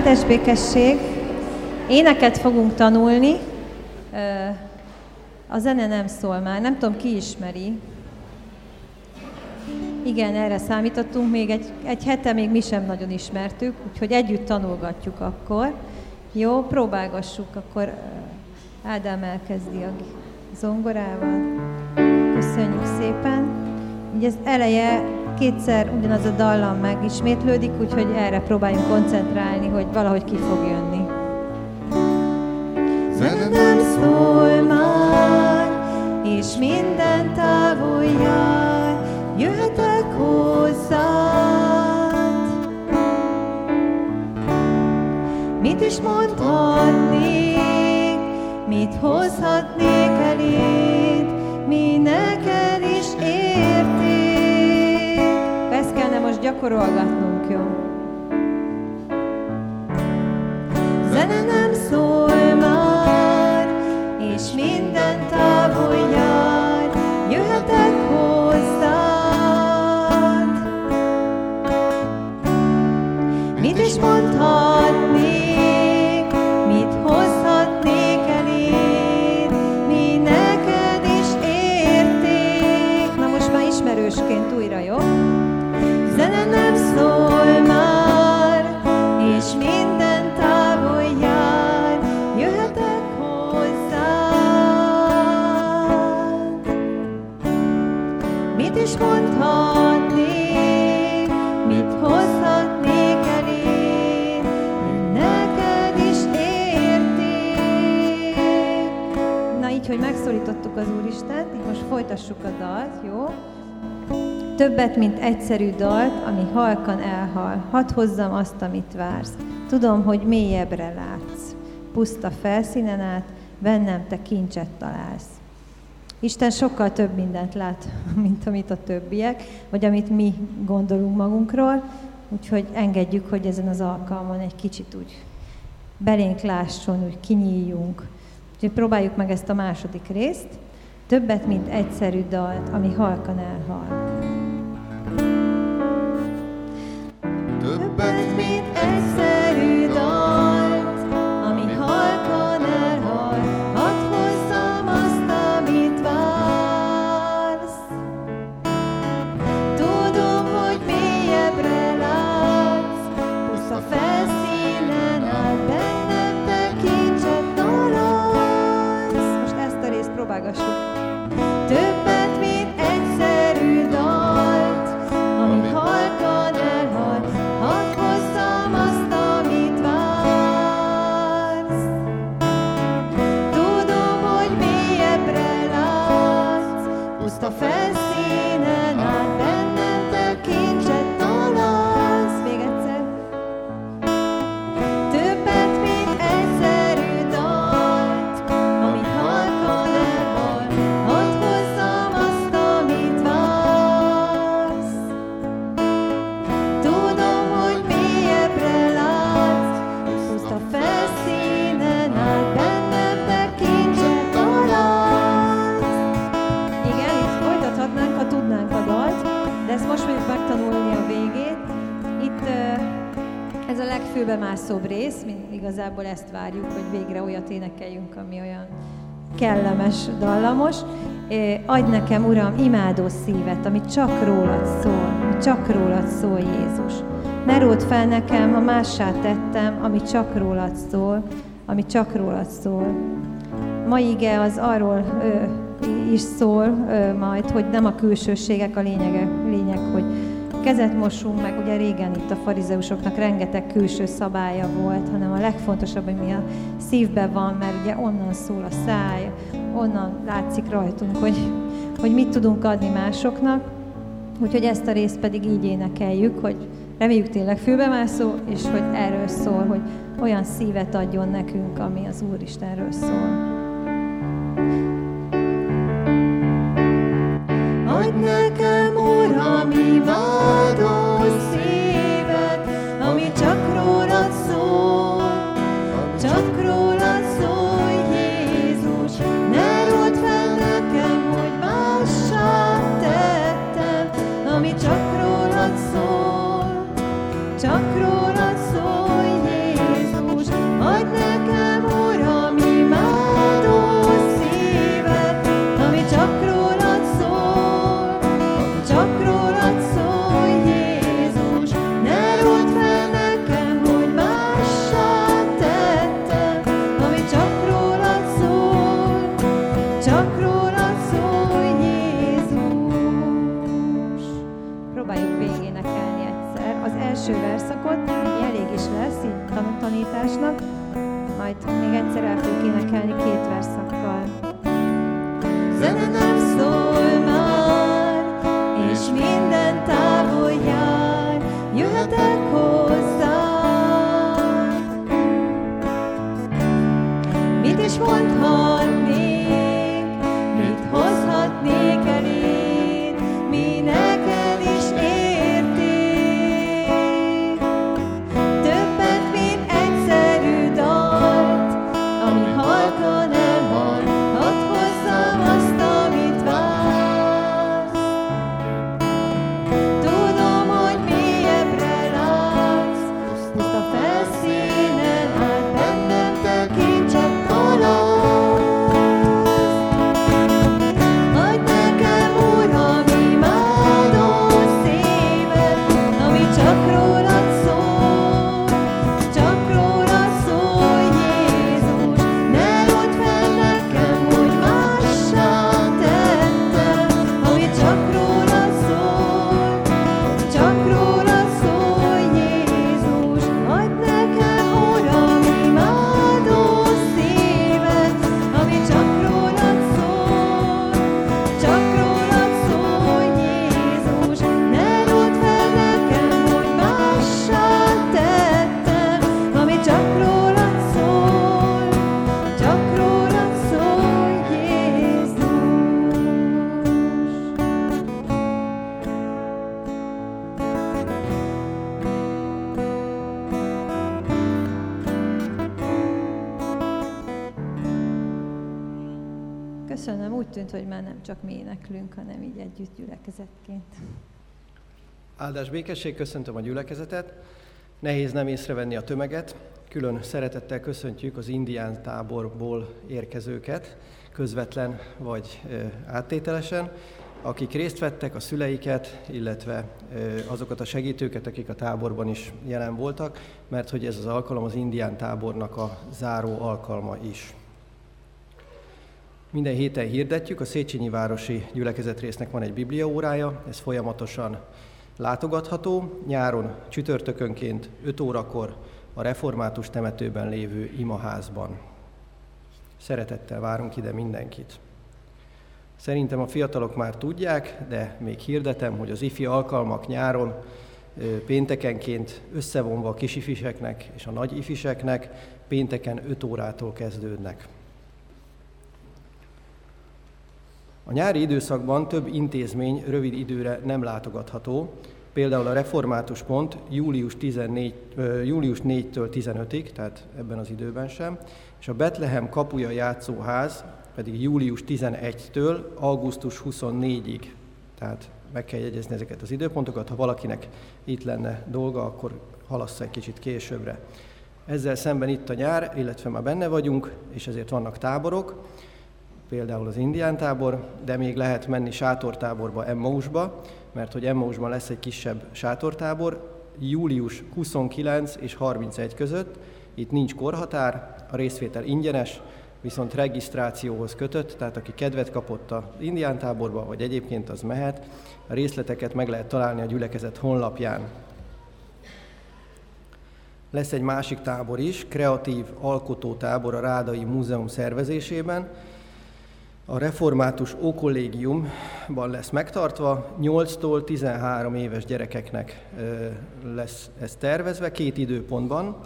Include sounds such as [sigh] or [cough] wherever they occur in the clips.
Áldás békesség. Éneket fogunk tanulni. A zene nem szól már, nem tudom, ki ismeri. Igen, erre számítottunk, még egy, egy hete még mi sem nagyon ismertük, úgyhogy együtt tanulgatjuk akkor. Jó, próbálgassuk, akkor Ádám elkezdi a zongorával. Köszönjük szépen. Ugye az eleje kétszer ugyanaz a dallam megismétlődik, úgyhogy erre próbáljunk koncentrálni, hogy valahogy ki fog jönni. Zene nem szól már, és minden távol jár, jöhetek hozzád. Mit is mondhatnék, mit hozhatnék eléd, gyakorolgatnunk, jó? Megszólítottuk az Úristent, így most folytassuk a dalt, jó? Többet, mint egyszerű dalt, ami halkan elhal. Hadd hozzam azt, amit vársz. Tudom, hogy mélyebbre látsz. Puszta felszínen át, bennem te kincset találsz. Isten sokkal több mindent lát, [laughs] mint amit a többiek, vagy amit mi gondolunk magunkról, úgyhogy engedjük, hogy ezen az alkalmon egy kicsit úgy belénk lásson, úgy kinyíljunk. Úgyhogy próbáljuk meg ezt a második részt. Többet, mint egyszerű dalt, ami halkan elhal. Ez a legfőbe mászóbb rész, mint igazából ezt várjuk, hogy végre olyat énekeljünk, ami olyan kellemes, dallamos. Adj nekem, Uram, imádó szívet, ami csak rólad szól, ami csak rólad szól, Jézus. Ne ród fel nekem, ha mássá tettem, ami csak rólad szól, ami csak rólad szól. Mai ige az arról ö, is szól ö, majd, hogy nem a külsőségek a lényege, kezet mosunk meg, ugye régen itt a farizeusoknak rengeteg külső szabálya volt, hanem a legfontosabb, ami a szívben van, mert ugye onnan szól a száj, onnan látszik rajtunk, hogy, hogy mit tudunk adni másoknak, úgyhogy ezt a részt pedig így énekeljük, hogy reméljük tényleg fülbemászó, és hogy erről szól, hogy olyan szívet adjon nekünk, ami az Úristenről szól. Adj nekem, Uram, Köszönöm, úgy tűnt, hogy már nem csak mi éneklünk, hanem így együtt gyülekezetként. Áldás békesség, köszöntöm a gyülekezetet. Nehéz nem észrevenni a tömeget. Külön szeretettel köszöntjük az indián táborból érkezőket, közvetlen vagy áttételesen, akik részt vettek, a szüleiket, illetve azokat a segítőket, akik a táborban is jelen voltak, mert hogy ez az alkalom az indián tábornak a záró alkalma is. Minden héten hirdetjük, a Széchenyi Városi Gyülekezetrésznek van egy bibliaórája, ez folyamatosan látogatható. Nyáron csütörtökönként 5 órakor a református temetőben lévő imaházban. Szeretettel várunk ide mindenkit. Szerintem a fiatalok már tudják, de még hirdetem, hogy az ifi alkalmak nyáron péntekenként összevonva a kisifiseknek és a nagy ifiseknek pénteken 5 órától kezdődnek. A nyári időszakban több intézmény rövid időre nem látogatható, például a Református Pont július, 14, ö, július 4-től 15-ig, tehát ebben az időben sem, és a Betlehem kapuja játszóház pedig július 11-től augusztus 24-ig, tehát meg kell jegyezni ezeket az időpontokat, ha valakinek itt lenne dolga, akkor halassza egy kicsit későbbre. Ezzel szemben itt a nyár, illetve már benne vagyunk, és ezért vannak táborok, például az indián tábor, de még lehet menni sátortáborba, Emmausba, mert hogy Emmausban lesz egy kisebb sátortábor, július 29 és 31 között, itt nincs korhatár, a részvétel ingyenes, viszont regisztrációhoz kötött, tehát aki kedvet kapott az indián táborba, vagy egyébként az mehet, a részleteket meg lehet találni a gyülekezet honlapján. Lesz egy másik tábor is, kreatív alkotó tábor a Rádai Múzeum szervezésében. A református ókollégiumban lesz megtartva, 8-tól 13 éves gyerekeknek lesz ez tervezve, két időpontban,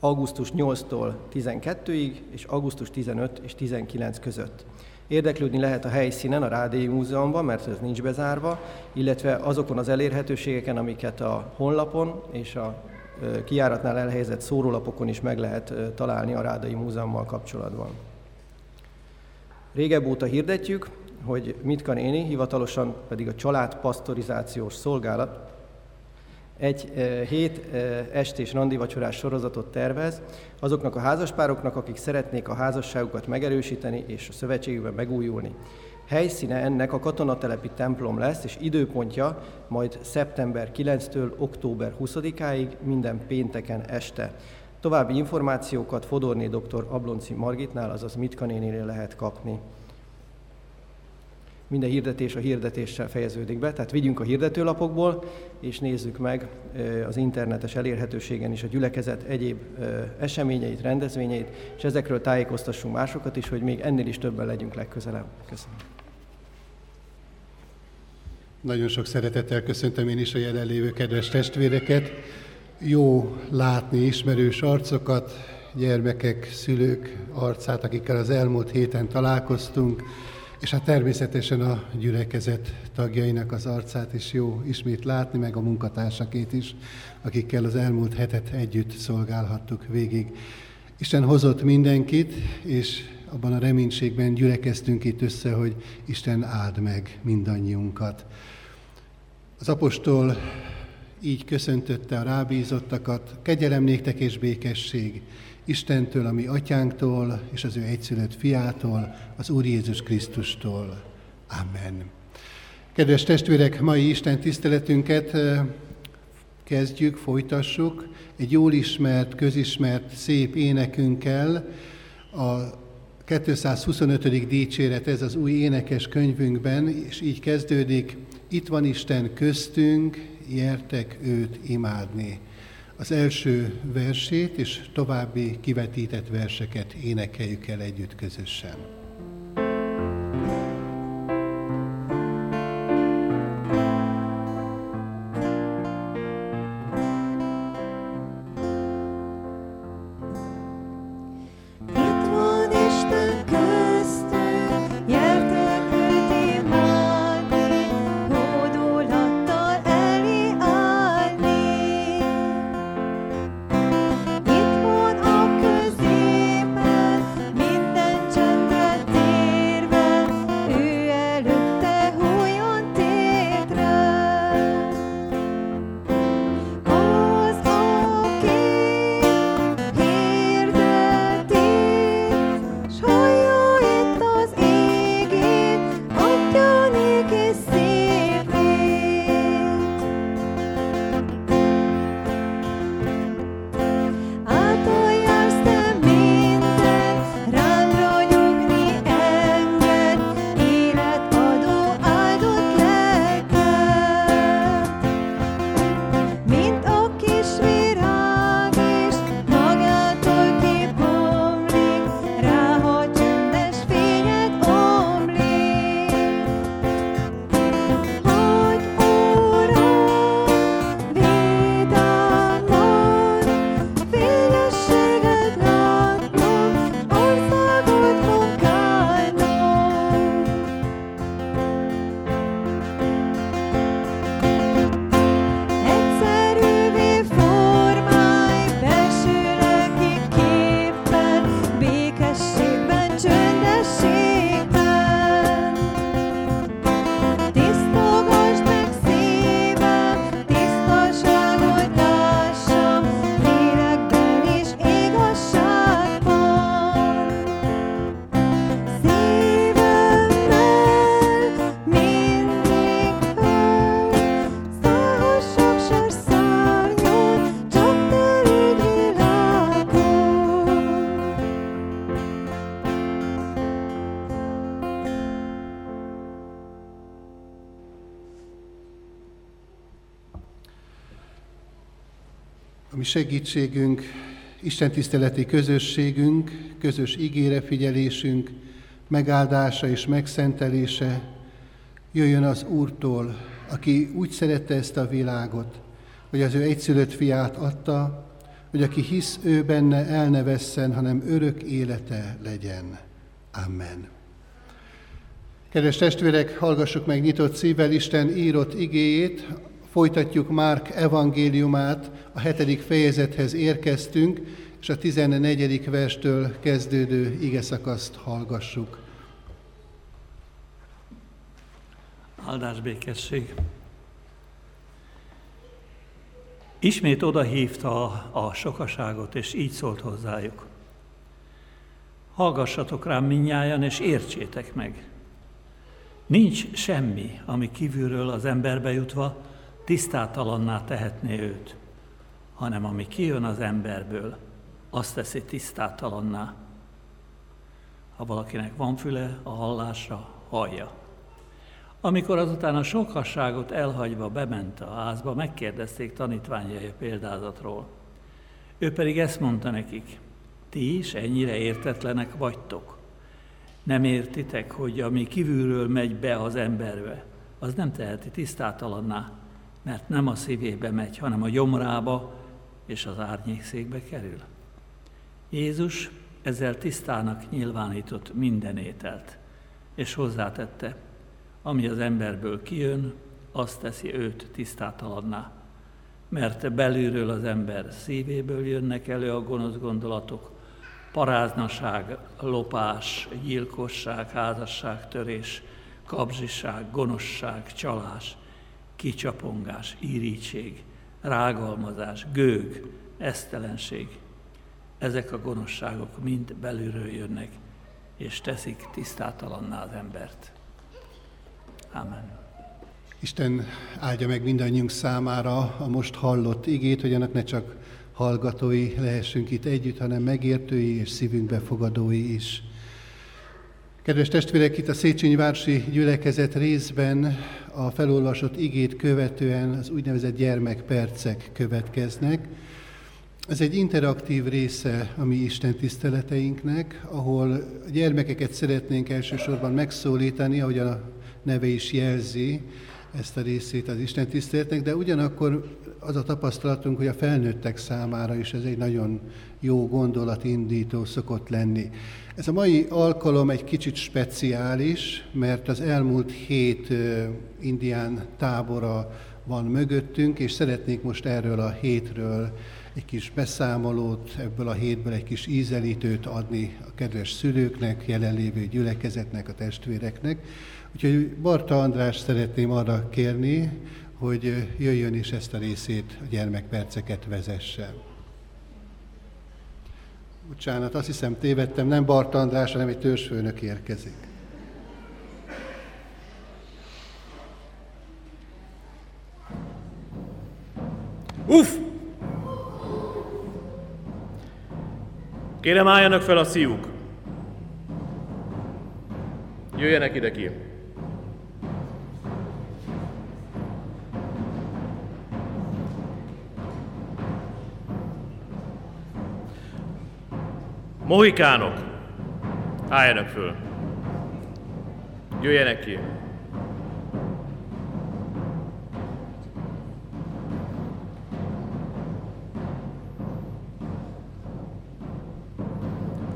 augusztus 8-tól 12-ig, és augusztus 15 és 19 között. Érdeklődni lehet a helyszínen, a Rádéi Múzeumban, mert ez nincs bezárva, illetve azokon az elérhetőségeken, amiket a honlapon és a ö, kijáratnál elhelyezett szórólapokon is meg lehet találni a Rádai Múzeummal kapcsolatban. Régebb óta hirdetjük, hogy Mitka néni, hivatalosan pedig a családpasztorizációs szolgálat egy e, hét e, estés randivacsorás sorozatot tervez azoknak a házaspároknak, akik szeretnék a házasságukat megerősíteni és a szövetségükben megújulni. Helyszíne ennek a katonatelepi templom lesz, és időpontja majd szeptember 9-től október 20-áig minden pénteken este. További információkat Fodorné dr. Ablonci Margitnál, azaz Mitka néninél lehet kapni. minden hirdetés a hirdetéssel fejeződik be, tehát vigyünk a hirdetőlapokból, és nézzük meg az internetes elérhetőségen is a gyülekezet egyéb eseményeit, rendezvényeit, és ezekről tájékoztassunk másokat is, hogy még ennél is többen legyünk legközelebb. Köszönöm. Nagyon sok szeretettel köszöntöm én is a jelenlévő kedves testvéreket. Jó látni ismerős arcokat, gyermekek, szülők arcát, akikkel az elmúlt héten találkoztunk, és hát természetesen a gyülekezet tagjainak az arcát is jó ismét látni, meg a munkatársakét is, akikkel az elmúlt hetet együtt szolgálhattuk végig. Isten hozott mindenkit, és abban a reménységben gyülekeztünk itt össze, hogy Isten áld meg mindannyiunkat. Az apostol így köszöntötte a rábízottakat, kegyelem néktek és békesség Istentől, ami atyánktól, és az ő egyszülött fiától, az Úr Jézus Krisztustól. Amen. Kedves testvérek, mai Isten tiszteletünket kezdjük, folytassuk egy jól ismert, közismert, szép énekünkkel. A 225. dicséret ez az új énekes könyvünkben, és így kezdődik, itt van Isten köztünk, jertek őt imádni az első versét és további kivetített verseket énekeljük el együtt közösen. Segítségünk, Isten tiszteleti közösségünk, közös ígére figyelésünk, megáldása és megszentelése jöjjön az Úrtól, aki úgy szerette ezt a világot, hogy az ő egyszülött fiát adta, hogy aki hisz ő benne, el ne vesszen, hanem örök élete legyen. Amen. Kedves testvérek, hallgassuk meg nyitott szívvel Isten írott igéjét, Folytatjuk Márk evangéliumát, a hetedik fejezethez érkeztünk, és a 14. verstől kezdődő ige szakaszt hallgassuk. Áldás békesség. Ismét odahívta a sokaságot, és így szólt hozzájuk. Hallgassatok rám minnyájan, és értsétek meg. Nincs semmi, ami kívülről az emberbe jutva, tisztátalanná tehetné őt, hanem ami kijön az emberből, azt teszi tisztátalanná. Ha valakinek van füle a hallásra, hallja. Amikor azután a sokasságot elhagyva bement a házba, megkérdezték tanítványai a példázatról. Ő pedig ezt mondta nekik, ti is ennyire értetlenek vagytok. Nem értitek, hogy ami kívülről megy be az emberbe, az nem teheti tisztátalanná, mert nem a szívébe megy, hanem a gyomrába és az árnyékszékbe kerül. Jézus ezzel tisztának nyilvánított minden ételt, és hozzátette, ami az emberből kijön, azt teszi őt tisztátalanná. Mert belülről az ember szívéből jönnek elő a gonosz gondolatok, paráznaság, lopás, gyilkosság, házasságtörés, kapzsiság, gonoszság, csalás, kicsapongás, irítség, rágalmazás, gőg, esztelenség. Ezek a gonoszságok mind belülről jönnek, és teszik tisztátalanná az embert. Amen. Isten áldja meg mindannyiunk számára a most hallott igét, hogy annak ne csak hallgatói lehessünk itt együtt, hanem megértői és szívünkbe fogadói is. Kedves testvérek, itt a Széchenyi Városi Gyülekezet részben a felolvasott igét követően az úgynevezett gyermekpercek következnek. Ez egy interaktív része a mi Isten tiszteleteinknek, ahol a gyermekeket szeretnénk elsősorban megszólítani, ahogy a neve is jelzi ezt a részét az Isten tiszteletnek, de ugyanakkor az a tapasztalatunk, hogy a felnőttek számára is ez egy nagyon jó gondolatindító szokott lenni. Ez a mai alkalom egy kicsit speciális, mert az elmúlt hét indián tábora van mögöttünk, és szeretnék most erről a hétről egy kis beszámolót, ebből a hétből egy kis ízelítőt adni a kedves szülőknek, jelenlévő gyülekezetnek, a testvéreknek. Úgyhogy Barta András szeretném arra kérni, hogy jöjjön és ezt a részét, a gyermekperceket vezesse. Bocsánat, azt hiszem tévedtem, nem Barta András, hanem egy törzsfőnök érkezik. Uff! Kérem álljanak fel a szíjuk. Jöjjenek ide ki. Mohikánok, álljanak föl. Jöjjenek ki.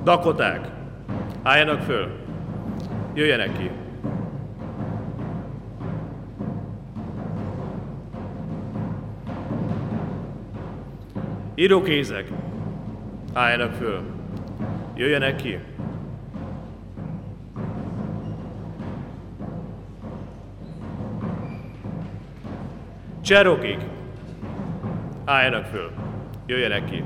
Dakoták, álljanak föl. Jöjjenek ki. Írókézek, álljanak föl. Jöjjenek ki! Cserokik! Álljanak föl! Jöjjenek ki!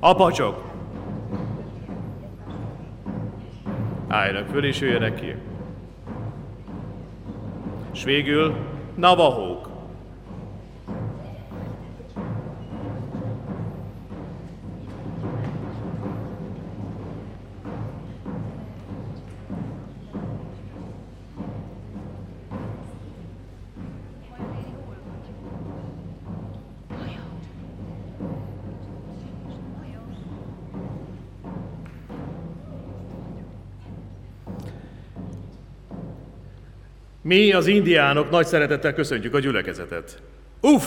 Apacsok! Álljanak föl és jöjjenek ki! És végül Navahók! Mi, az indiánok nagy szeretettel köszöntjük a gyülekezetet. Uff!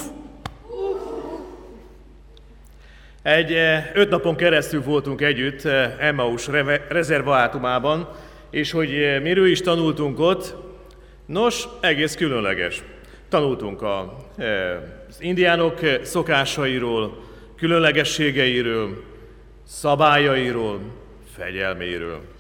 Egy eh, öt napon keresztül voltunk együtt eh, Emmaus rezervátumában, és hogy eh, miről is tanultunk ott, nos, egész különleges. Tanultunk a, az indiánok szokásairól, különlegességeiről, szabályairól, fegyelméről.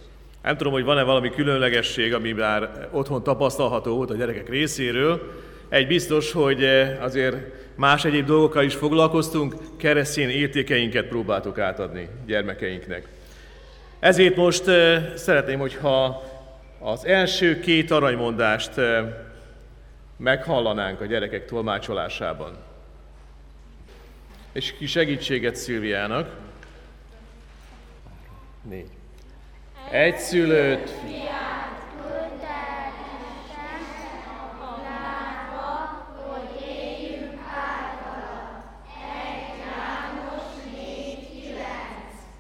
Nem tudom, hogy van-e valami különlegesség, ami már otthon tapasztalható volt a gyerekek részéről. Egy biztos, hogy eh, azért más egyéb dolgokkal is foglalkoztunk, keresztény értékeinket próbáltuk átadni gyermekeinknek. Ezért most eh, szeretném, hogyha az első két aranymondást eh, meghallanánk a gyerekek tolmácsolásában. És ki segítséget Szilviának. Négy. Egy szülőt.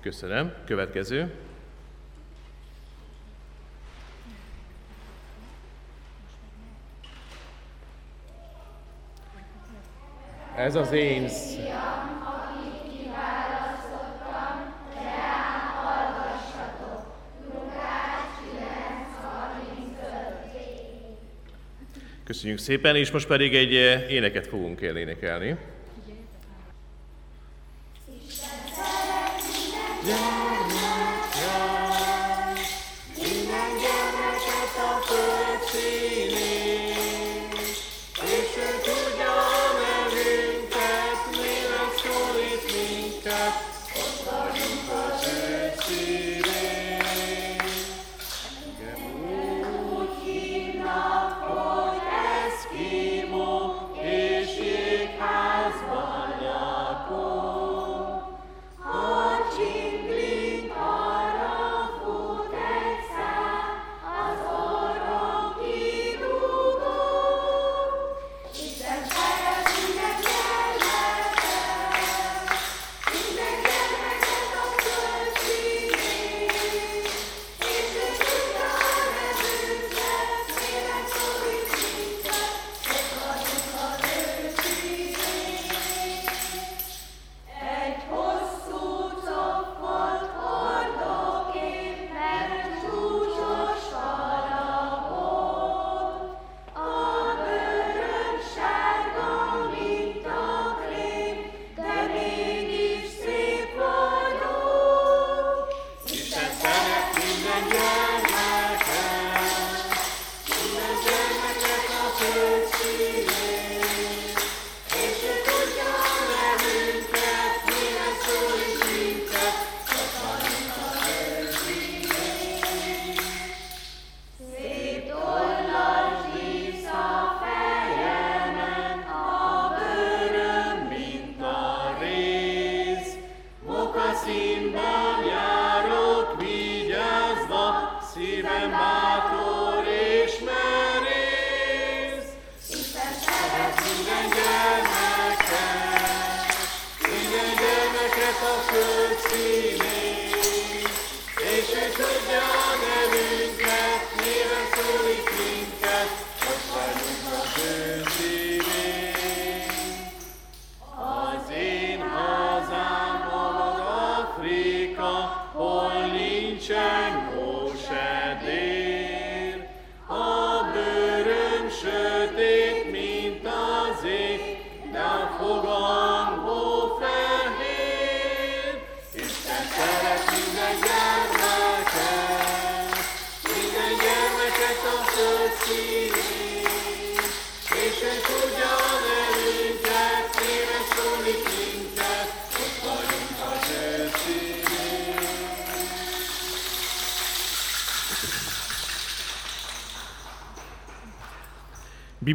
Köszönöm. Következő. Ez az én Köszönjük szépen, és most pedig egy eh, éneket fogunk énekelni.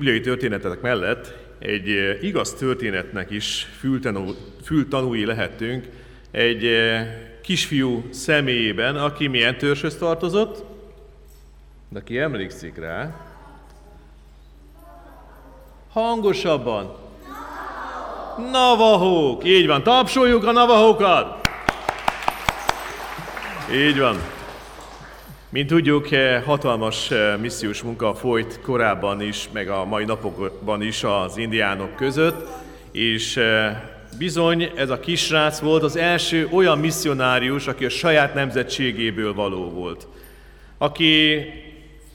Bibliai történetek mellett egy eh, igaz történetnek is fültanú, fültanúi lehetünk egy eh, kisfiú személyében, aki milyen törzshöz tartozott, de ki emlékszik rá? Hangosabban. Navahók! Így van, tapsoljuk a navahókat! Így van. Mint tudjuk, eh, hatalmas eh, missziós munka folyt korábban is, meg a mai napokban is az indiánok között, és eh, bizony ez a kisrác volt az első olyan misszionárius, aki a saját nemzetségéből való volt. Aki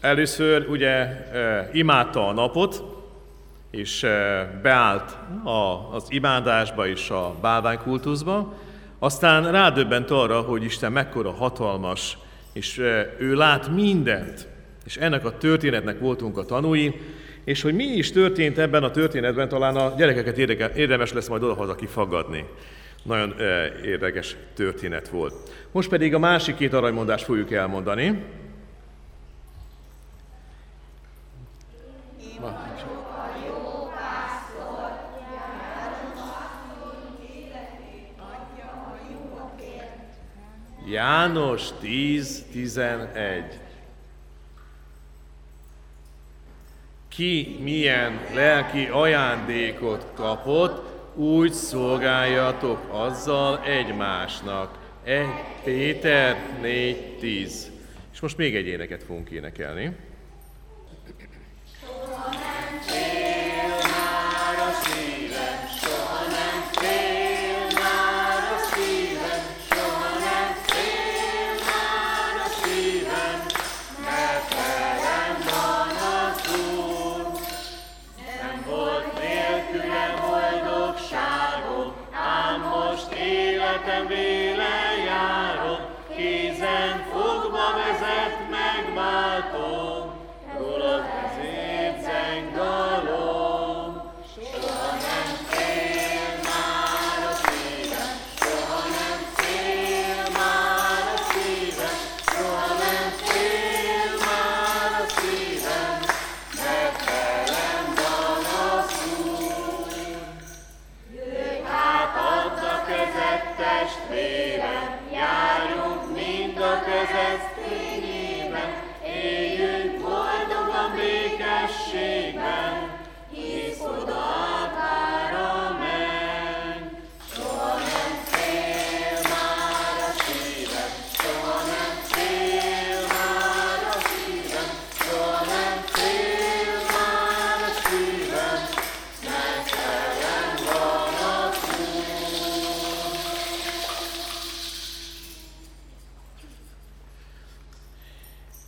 először ugye imádta a napot, és beállt az imádásba és a bálványkultuszba, aztán rádöbbent arra, hogy Isten mekkora hatalmas, és ő lát mindent, és ennek a történetnek voltunk a tanúi, és hogy mi is történt ebben a történetben, talán a gyerekeket érdemes lesz majd odahaza kifaggadni. Nagyon érdekes történet volt. Most pedig a másik két aranymondást fogjuk elmondani. János 10.11. Ki milyen lelki ajándékot kapott, úgy szolgáljatok azzal egymásnak. 1 Péter 4.10. És most még egy éneket fogunk énekelni.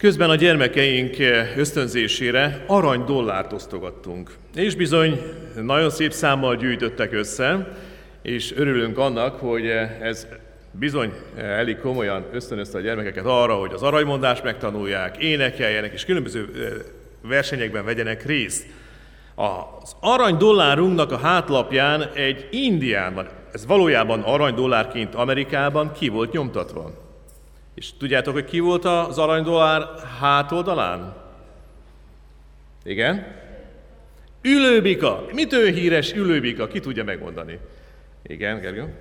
Közben a gyermekeink ösztönzésére arany dollárt osztogattunk. És bizony nagyon szép számmal gyűjtöttek össze, és örülünk annak, hogy ez bizony elég komolyan ösztönözte a gyermekeket arra, hogy az aranymondást megtanulják, énekeljenek, és különböző versenyekben vegyenek részt. Az arany dollárunknak a hátlapján egy indián van. Ez valójában arany dollárként Amerikában ki volt nyomtatva. És tudjátok, hogy ki volt az aranydollár hátoldalán? Igen? Ülőbika. Mitől híres ülőbika? Ki tudja megmondani? Igen, Gergő?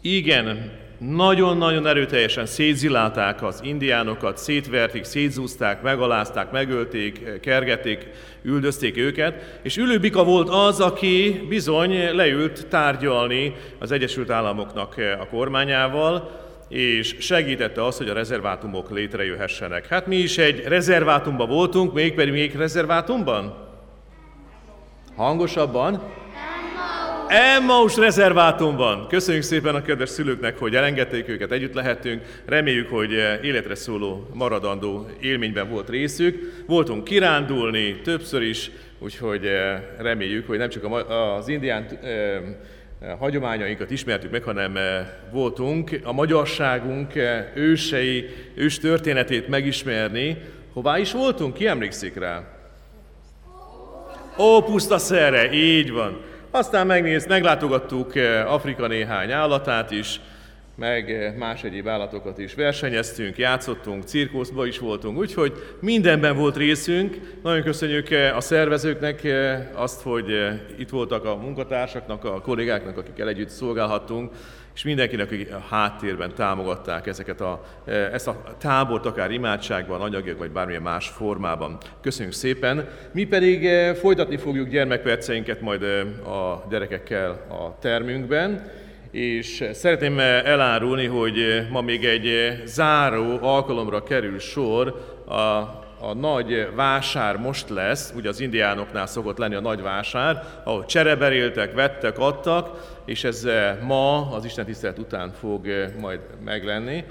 Igen, nagyon-nagyon erőteljesen szétzilálták az indiánokat, szétverték, szétzúzták, megalázták, megölték, kergették, üldözték őket, és Ülőbika volt az, aki bizony leült tárgyalni az Egyesült Államoknak a kormányával, és segítette azt, hogy a rezervátumok létrejöhessenek. Hát mi is egy rezervátumban voltunk, mégpedig még rezervátumban? Hangosabban? Emmaus rezervátumban. Köszönjük szépen a kedves szülőknek, hogy elengedték őket, együtt lehetünk. Reméljük, hogy eh, életre szóló, maradandó élményben volt részük. Voltunk kirándulni többször is, úgyhogy eh, reméljük, hogy nem csak az indián eh, hagyományainkat ismertük meg, hanem voltunk a magyarságunk ősei, ős történetét megismerni. Hová is voltunk? Ki emlékszik rá? Ó, puszta szere, így van. Aztán megnéz, meglátogattuk eh, Afrika néhány állatát is, meg eh, más egyéb állatokat is versenyeztünk, játszottunk, cirkuszba is voltunk, úgyhogy mindenben volt részünk. Nagyon köszönjük eh, a szervezőknek azt, hogy itt voltak a munkatársaknak, a kollégáknak, akikkel együtt szolgálhattunk, és mindenkinek, akik a háttérben támogatták ezeket a, e, ezt a tábort, akár imádságban, anyagiak, vagy bármilyen más formában. Köszönjük szépen! Mi pedig e, folytatni fogjuk gyermekperceinket majd e, a gyerekekkel a termünkben, és szeretném elárulni, hogy ma még egy záró alkalomra kerül sor a a nagy vásár most lesz, ugye az indiánoknál szokott lenni a nagy vásár, ahol csereberéltek, vettek, adtak, és ez eh, ma az Isten tisztelet után fog eh, majd meglenni,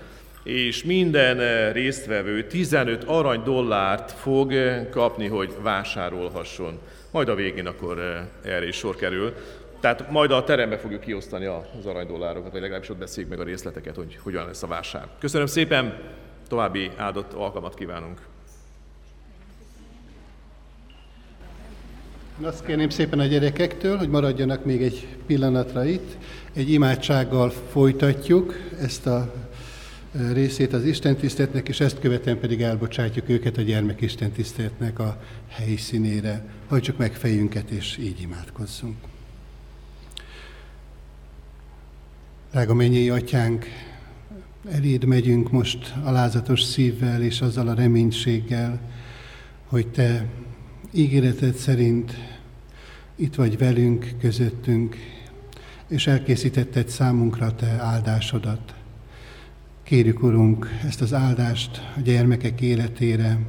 és minden eh, résztvevő 15 arany dollárt fog kapni, hogy vásárolhasson. Majd a végén akkor erre is sor kerül. Tehát majd a terembe fogjuk kiosztani az aranydollárokat, vagy legalábbis ott beszéljük meg a részleteket, hogy hogyan lesz a vásár. Köszönöm szépen, további áldott alkalmat kívánunk! Azt kérném szépen a gyerekektől, hogy maradjanak még egy pillanatra itt. Egy imádsággal folytatjuk ezt a részét az Isten tiszteletnek, és ezt követően pedig elbocsátjuk őket a gyermek Isten tiszteletnek a helyszínére. Hajtsuk meg fejünket, és így imádkozzunk. Drága mennyi atyánk, eléd megyünk most alázatos szívvel és azzal a reménységgel, hogy te ígéreted szerint itt vagy velünk, közöttünk, és elkészítetted számunkra te áldásodat. Kérjük, Urunk, ezt az áldást a gyermekek életére.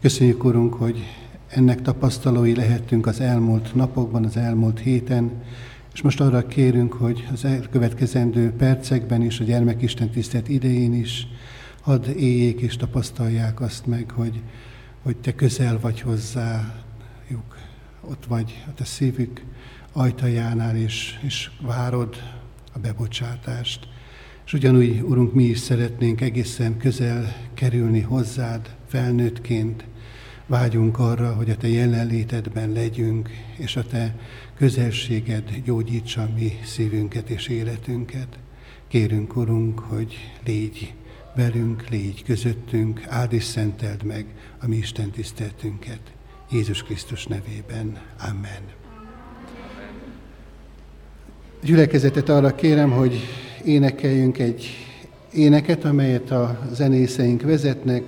Köszönjük, Urunk, hogy ennek tapasztalói lehettünk az elmúlt napokban, az elmúlt héten, és most arra kérünk, hogy az elkövetkezendő percekben is, a gyermekisten tisztelt idején is, hadd éljék és tapasztalják azt meg, hogy, hogy te közel vagy hozzájuk, ott vagy a te szívük ajtajánál, és, és várod a bebocsátást. És ugyanúgy, Urunk, mi is szeretnénk egészen közel kerülni hozzád felnőttként, vágyunk arra, hogy a Te jelenlétedben legyünk, és a Te közelséged gyógyítsa mi szívünket és életünket. Kérünk, Urunk, hogy légy velünk, légy közöttünk, áld és szenteld meg a mi Isten tiszteltünket. Jézus Krisztus nevében. Amen. Gyülekezetet arra kérem, hogy énekeljünk egy éneket, amelyet a zenészeink vezetnek.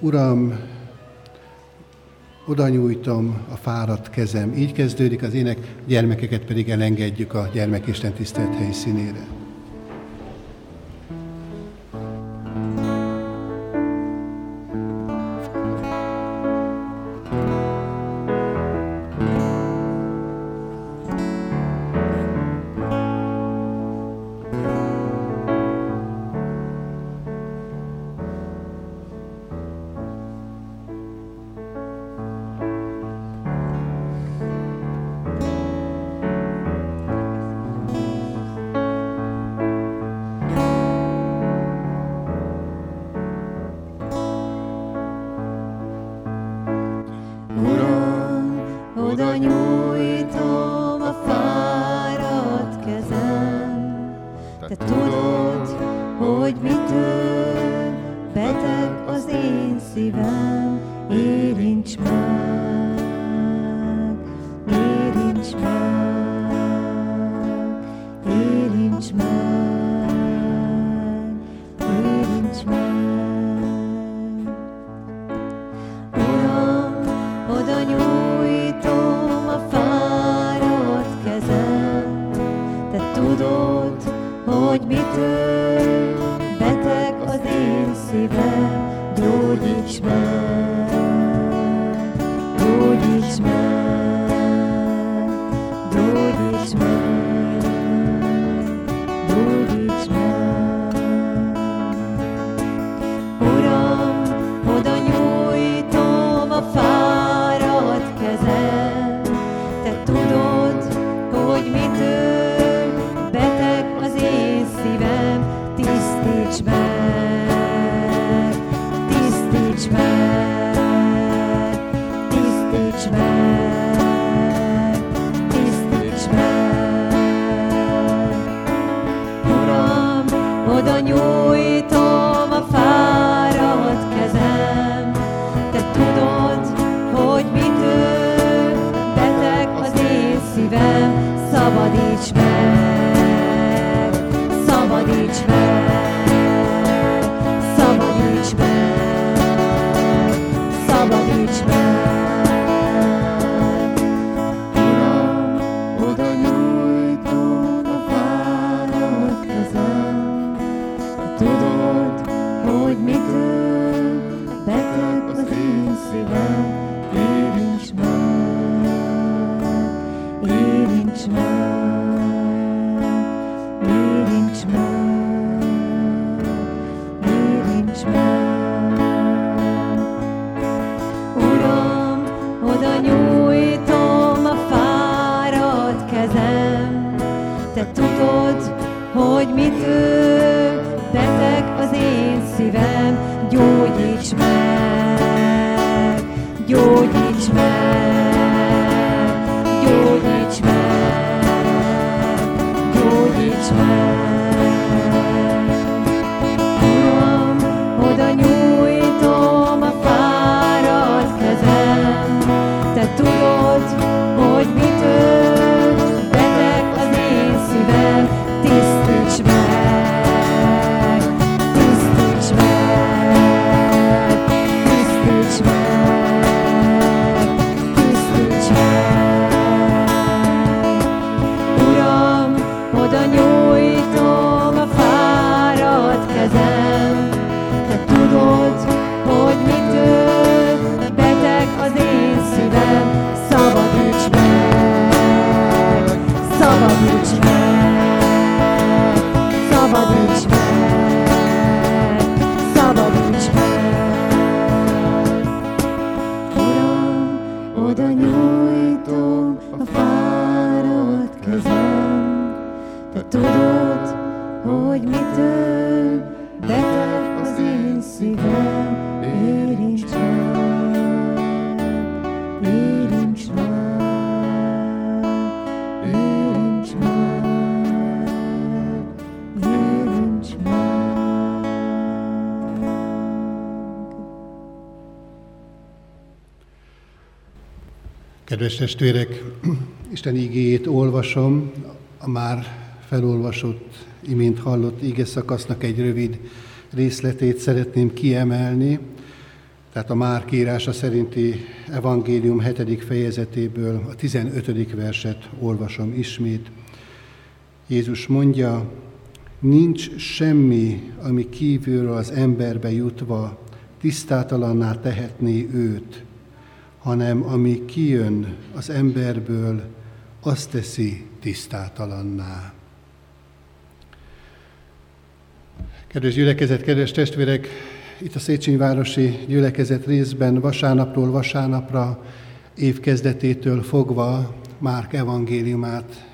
Uram, oda nyújtom a fáradt kezem. Így kezdődik az ének, gyermekeket pedig elengedjük a gyermekisten tisztelt helyszínére. Tudod, hogy mitől beteg az én szívem, érints meg, érints meg, érints meg, érints meg. Kedves testvérek, Isten igéjét olvasom, a már felolvasott, imént hallott ige szakasznak egy rövid részletét szeretném kiemelni, tehát a Márk írása szerinti evangélium 7. fejezetéből a 15. verset olvasom ismét. Jézus mondja, nincs semmi, ami kívülről az emberbe jutva tisztátalanná tehetné őt, hanem ami kijön az emberből, azt teszi tisztátalanná. Kedves gyülekezet, kedves testvérek, itt a Széchenyi Városi Gyülekezet részben vasárnapról vasárnapra, évkezdetétől fogva Márk evangéliumát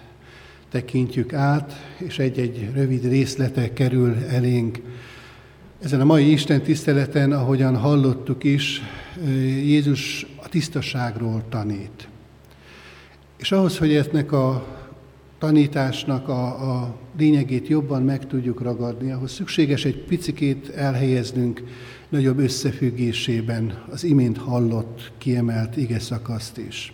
tekintjük át, és egy-egy rövid részlete kerül elénk. Ezen a mai Isten tiszteleten, ahogyan hallottuk is, Jézus a tisztaságról tanít. És ahhoz, hogy ennek a tanításnak a, a lényegét jobban meg tudjuk ragadni, ahhoz szükséges egy picikét elhelyeznünk nagyobb összefüggésében az imént hallott, kiemelt ige szakaszt is.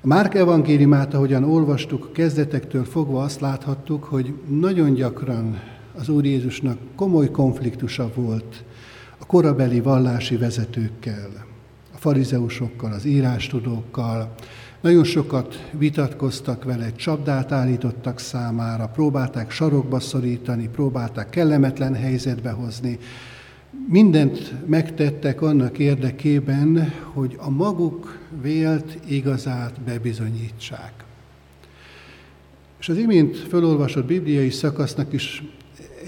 A Márk evangéliumát, ahogyan olvastuk, kezdetektől fogva azt láthattuk, hogy nagyon gyakran az Úr Jézusnak komoly konfliktusa volt a korabeli vallási vezetőkkel, a farizeusokkal, az írástudókkal, nagyon sokat vitatkoztak vele, csapdát állítottak számára, próbálták sarokba szorítani, próbálták kellemetlen helyzetbe hozni. Mindent megtettek annak érdekében, hogy a maguk vélt igazát bebizonyítsák. És az imént felolvasott bibliai szakasznak is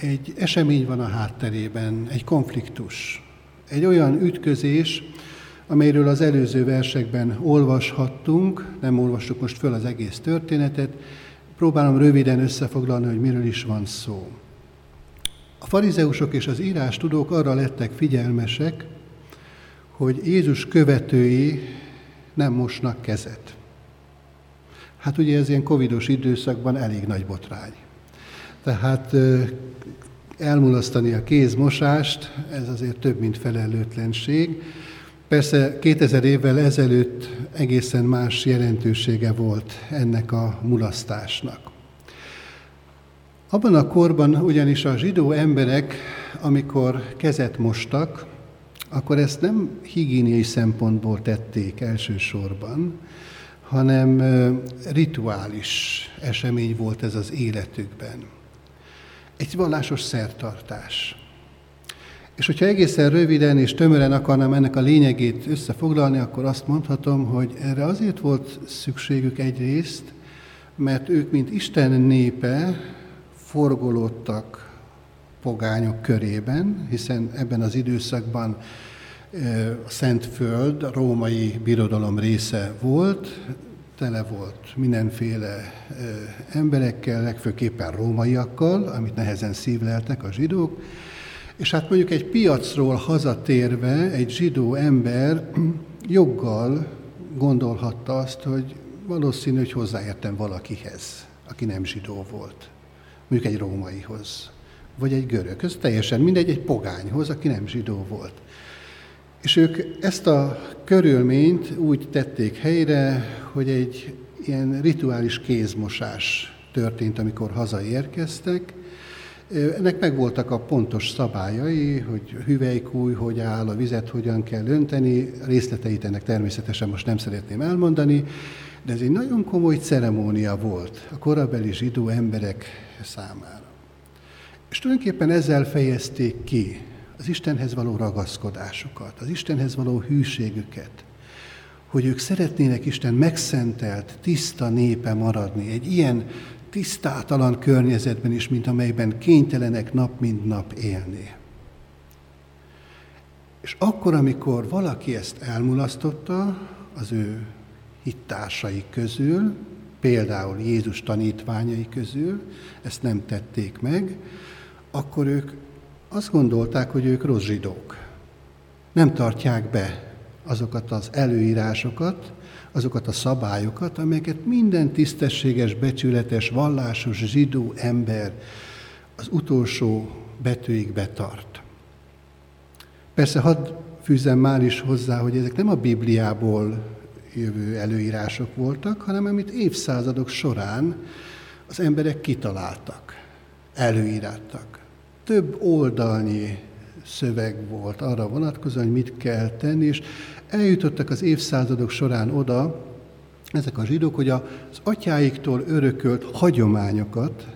egy esemény van a hátterében, egy konfliktus, egy olyan ütközés, amelyről az előző versekben olvashattunk, nem olvassuk most föl az egész történetet, próbálom röviden összefoglalni, hogy miről is van szó. A farizeusok és az írás tudók arra lettek figyelmesek, hogy Jézus követői nem mosnak kezet. Hát ugye ez ilyen covidos időszakban elég nagy botrány. Tehát elmulasztani a kézmosást, ez azért több, mint felelőtlenség. Persze 2000 évvel ezelőtt egészen más jelentősége volt ennek a mulasztásnak. Abban a korban ugyanis a zsidó emberek, amikor kezet mostak, akkor ezt nem higiéniai szempontból tették elsősorban, hanem rituális esemény volt ez az életükben. Egy vallásos szertartás. És hogyha egészen röviden és tömören akarnám ennek a lényegét összefoglalni, akkor azt mondhatom, hogy erre azért volt szükségük egyrészt, mert ők, mint Isten népe, forgolódtak pogányok körében, hiszen ebben az időszakban a Szent Föld a római birodalom része volt, tele volt mindenféle emberekkel, legfőképpen rómaiakkal, amit nehezen szívleltek a zsidók, és hát mondjuk egy piacról hazatérve egy zsidó ember [clears throat] joggal gondolhatta azt, hogy valószínű, hogy hozzáértem valakihez, aki nem zsidó volt. Mondjuk egy rómaihoz, vagy egy görög. Ez teljesen mindegy, egy pogányhoz, aki nem zsidó volt. És ők ezt a körülményt úgy tették helyre, hogy egy ilyen rituális kézmosás történt, amikor hazaérkeztek, ennek megvoltak a pontos szabályai, hogy hüvelykúj, hogy áll, a vizet hogyan kell önteni, részleteit ennek természetesen most nem szeretném elmondani, de ez egy nagyon komoly ceremónia volt a korabeli zsidó emberek számára. És tulajdonképpen ezzel fejezték ki az Istenhez való ragaszkodásukat, az Istenhez való hűségüket, hogy ők szeretnének Isten megszentelt, tiszta népe maradni, egy ilyen tisztátalan környezetben is, mint amelyben kénytelenek nap mint nap élni. És akkor, amikor valaki ezt elmulasztotta az ő hittársai közül, például Jézus tanítványai közül, ezt nem tették meg, akkor ők azt gondolták, hogy ők rossz zsidók. Nem tartják be azokat az előírásokat, azokat a szabályokat, amelyeket minden tisztességes, becsületes, vallásos zsidó ember az utolsó betűig betart. Persze hadd fűzem már is hozzá, hogy ezek nem a Bibliából jövő előírások voltak, hanem amit évszázadok során az emberek kitaláltak, előíráltak. Több oldalnyi szöveg volt arra vonatkozóan, hogy mit kell tenni, és eljutottak az évszázadok során oda, ezek a zsidók, hogy az atyáiktól örökölt hagyományokat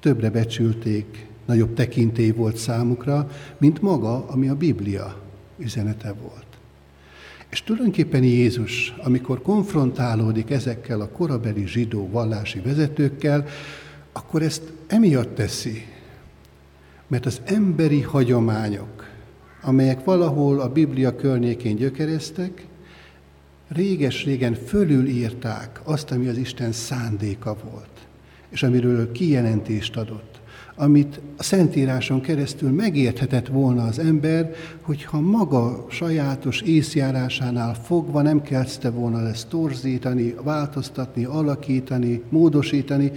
többre becsülték, nagyobb tekintély volt számukra, mint maga, ami a Biblia üzenete volt. És tulajdonképpen Jézus, amikor konfrontálódik ezekkel a korabeli zsidó vallási vezetőkkel, akkor ezt emiatt teszi, mert az emberi hagyományok, amelyek valahol a Biblia környékén gyökereztek, réges-régen fölülírták azt, ami az Isten szándéka volt, és amiről kijelentést adott, amit a Szentíráson keresztül megérthetett volna az ember, hogyha maga sajátos észjárásánál fogva nem kezdte volna ezt torzítani, változtatni, alakítani, módosítani,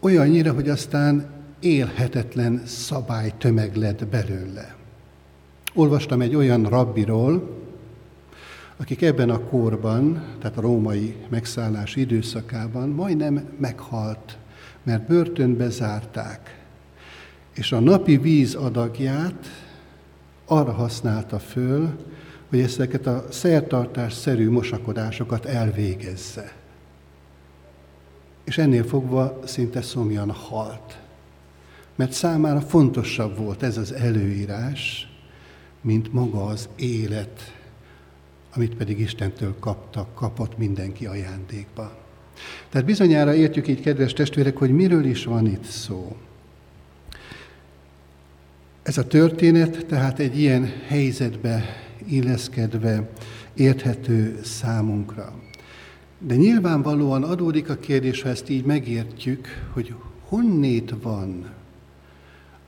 olyannyira, hogy aztán élhetetlen szabálytömeg lett belőle. Olvastam egy olyan rabbiról, akik ebben a korban, tehát a római megszállás időszakában majdnem meghalt, mert börtönbe zárták, és a napi víz adagját arra használta föl, hogy ezeket a szertartásszerű mosakodásokat elvégezze. És ennél fogva szinte szomjan halt. Mert számára fontosabb volt ez az előírás, mint maga az élet, amit pedig Istentől kaptak, kapott mindenki ajándékba. Tehát bizonyára értjük így, kedves testvérek, hogy miről is van itt szó. Ez a történet tehát egy ilyen helyzetbe illeszkedve érthető számunkra. De nyilvánvalóan adódik a kérdés, ha ezt így megértjük, hogy honnét van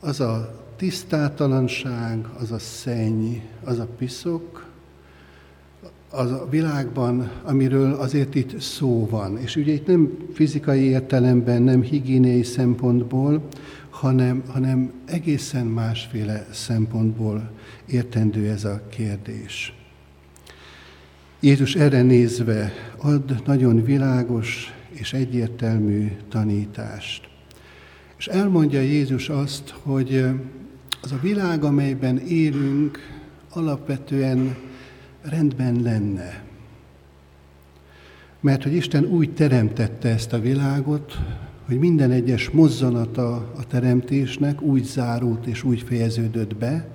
az a tisztátalanság, az a szenny, az a piszok, az a világban, amiről azért itt szó van. És ugye itt nem fizikai értelemben, nem higiéniai szempontból, hanem, hanem egészen másféle szempontból értendő ez a kérdés. Jézus erre nézve ad nagyon világos és egyértelmű tanítást. És elmondja Jézus azt, hogy az a világ, amelyben élünk, alapvetően rendben lenne. Mert hogy Isten úgy teremtette ezt a világot, hogy minden egyes mozzanata a teremtésnek úgy zárult és úgy fejeződött be,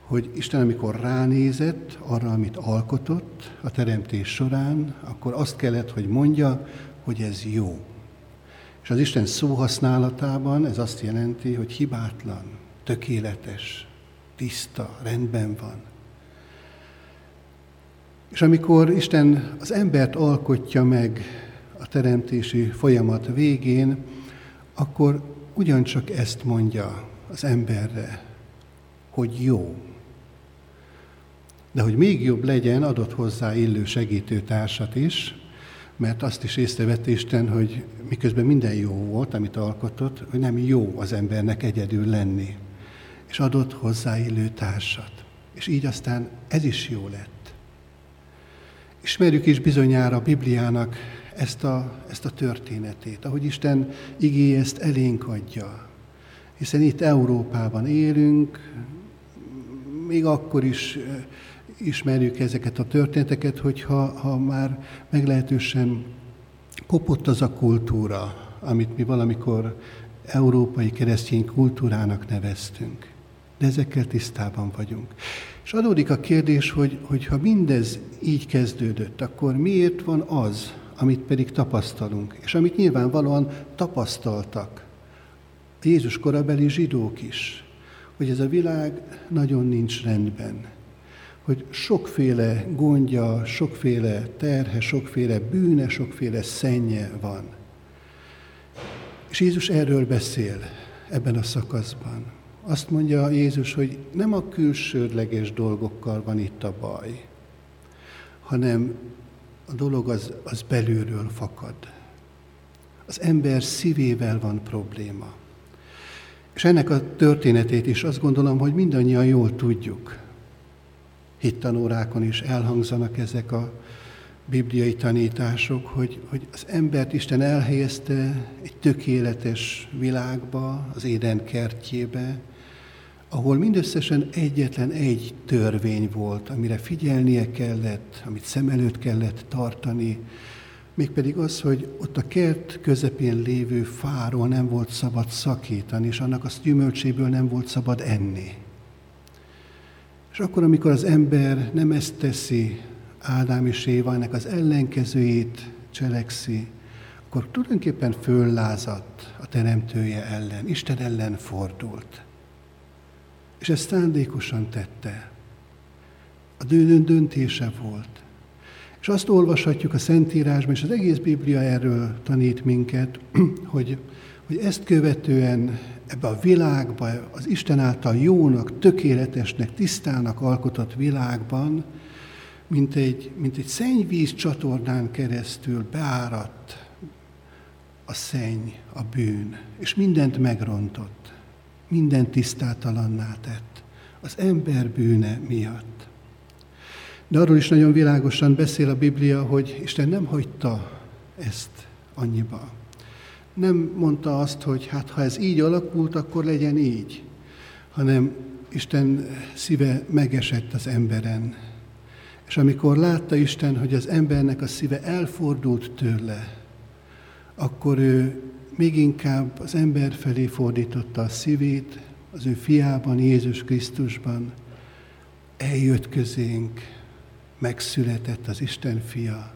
hogy Isten, amikor ránézett arra, amit alkotott a teremtés során, akkor azt kellett, hogy mondja, hogy ez jó. És az Isten szóhasználatában ez azt jelenti, hogy hibátlan, tökéletes, tiszta, rendben van. És amikor Isten az embert alkotja meg a teremtési folyamat végén, akkor ugyancsak ezt mondja az emberre, hogy jó. De hogy még jobb legyen, adott hozzá illő segítőtársat is, mert azt is észrevette Isten, hogy miközben minden jó volt, amit alkotott, hogy nem jó az embernek egyedül lenni. És adott hozzá illő társat. És így aztán ez is jó lett. Ismerjük is bizonyára a Bibliának ezt a, ezt a történetét, ahogy Isten igéje ezt elénk adja. Hiszen itt Európában élünk, még akkor is ismerjük ezeket a történeteket, hogyha ha már meglehetősen kopott az a kultúra, amit mi valamikor európai keresztény kultúrának neveztünk. De ezekkel tisztában vagyunk. És adódik a kérdés, hogy, hogy ha mindez így kezdődött, akkor miért van az, amit pedig tapasztalunk, és amit nyilvánvalóan tapasztaltak a Jézus korabeli zsidók is, hogy ez a világ nagyon nincs rendben, hogy sokféle gondja, sokféle terhe, sokféle bűne, sokféle szennye van. És Jézus erről beszél ebben a szakaszban. Azt mondja Jézus, hogy nem a külsődleges dolgokkal van itt a baj, hanem a dolog az, az belülről fakad. Az ember szívével van probléma. És ennek a történetét is azt gondolom, hogy mindannyian jól tudjuk. Hittanórákon is elhangzanak ezek a bibliai tanítások, hogy, hogy az embert Isten elhelyezte egy tökéletes világba, az Éden kertjébe, ahol mindösszesen egyetlen egy törvény volt, amire figyelnie kellett, amit szem előtt kellett tartani, mégpedig az, hogy ott a kert közepén lévő fáról nem volt szabad szakítani, és annak a gyümölcséből nem volt szabad enni. És akkor, amikor az ember nem ezt teszi, Ádám és Éva ennek az ellenkezőjét cselekszi, akkor tulajdonképpen föllázadt a teremtője ellen, Isten ellen fordult. És ezt szándékosan tette. A dőnön döntése volt. És azt olvashatjuk a Szentírásban, és az egész Biblia erről tanít minket, [clears throat] hogy, hogy ezt követően ebbe a világba, az Isten által jónak, tökéletesnek, tisztának alkotott világban, mint egy, mint egy szennyvíz csatornán keresztül beáradt a szenny, a bűn, és mindent megrontott, mindent tisztátalanná tett, az ember bűne miatt. De arról is nagyon világosan beszél a Biblia, hogy Isten nem hagyta ezt annyiba. Nem mondta azt, hogy hát ha ez így alakult, akkor legyen így, hanem Isten szíve megesett az emberen. És amikor látta Isten, hogy az embernek a szíve elfordult tőle, akkor ő még inkább az ember felé fordította a szívét, az ő fiában, Jézus Krisztusban, eljött közénk, megszületett az Isten fia,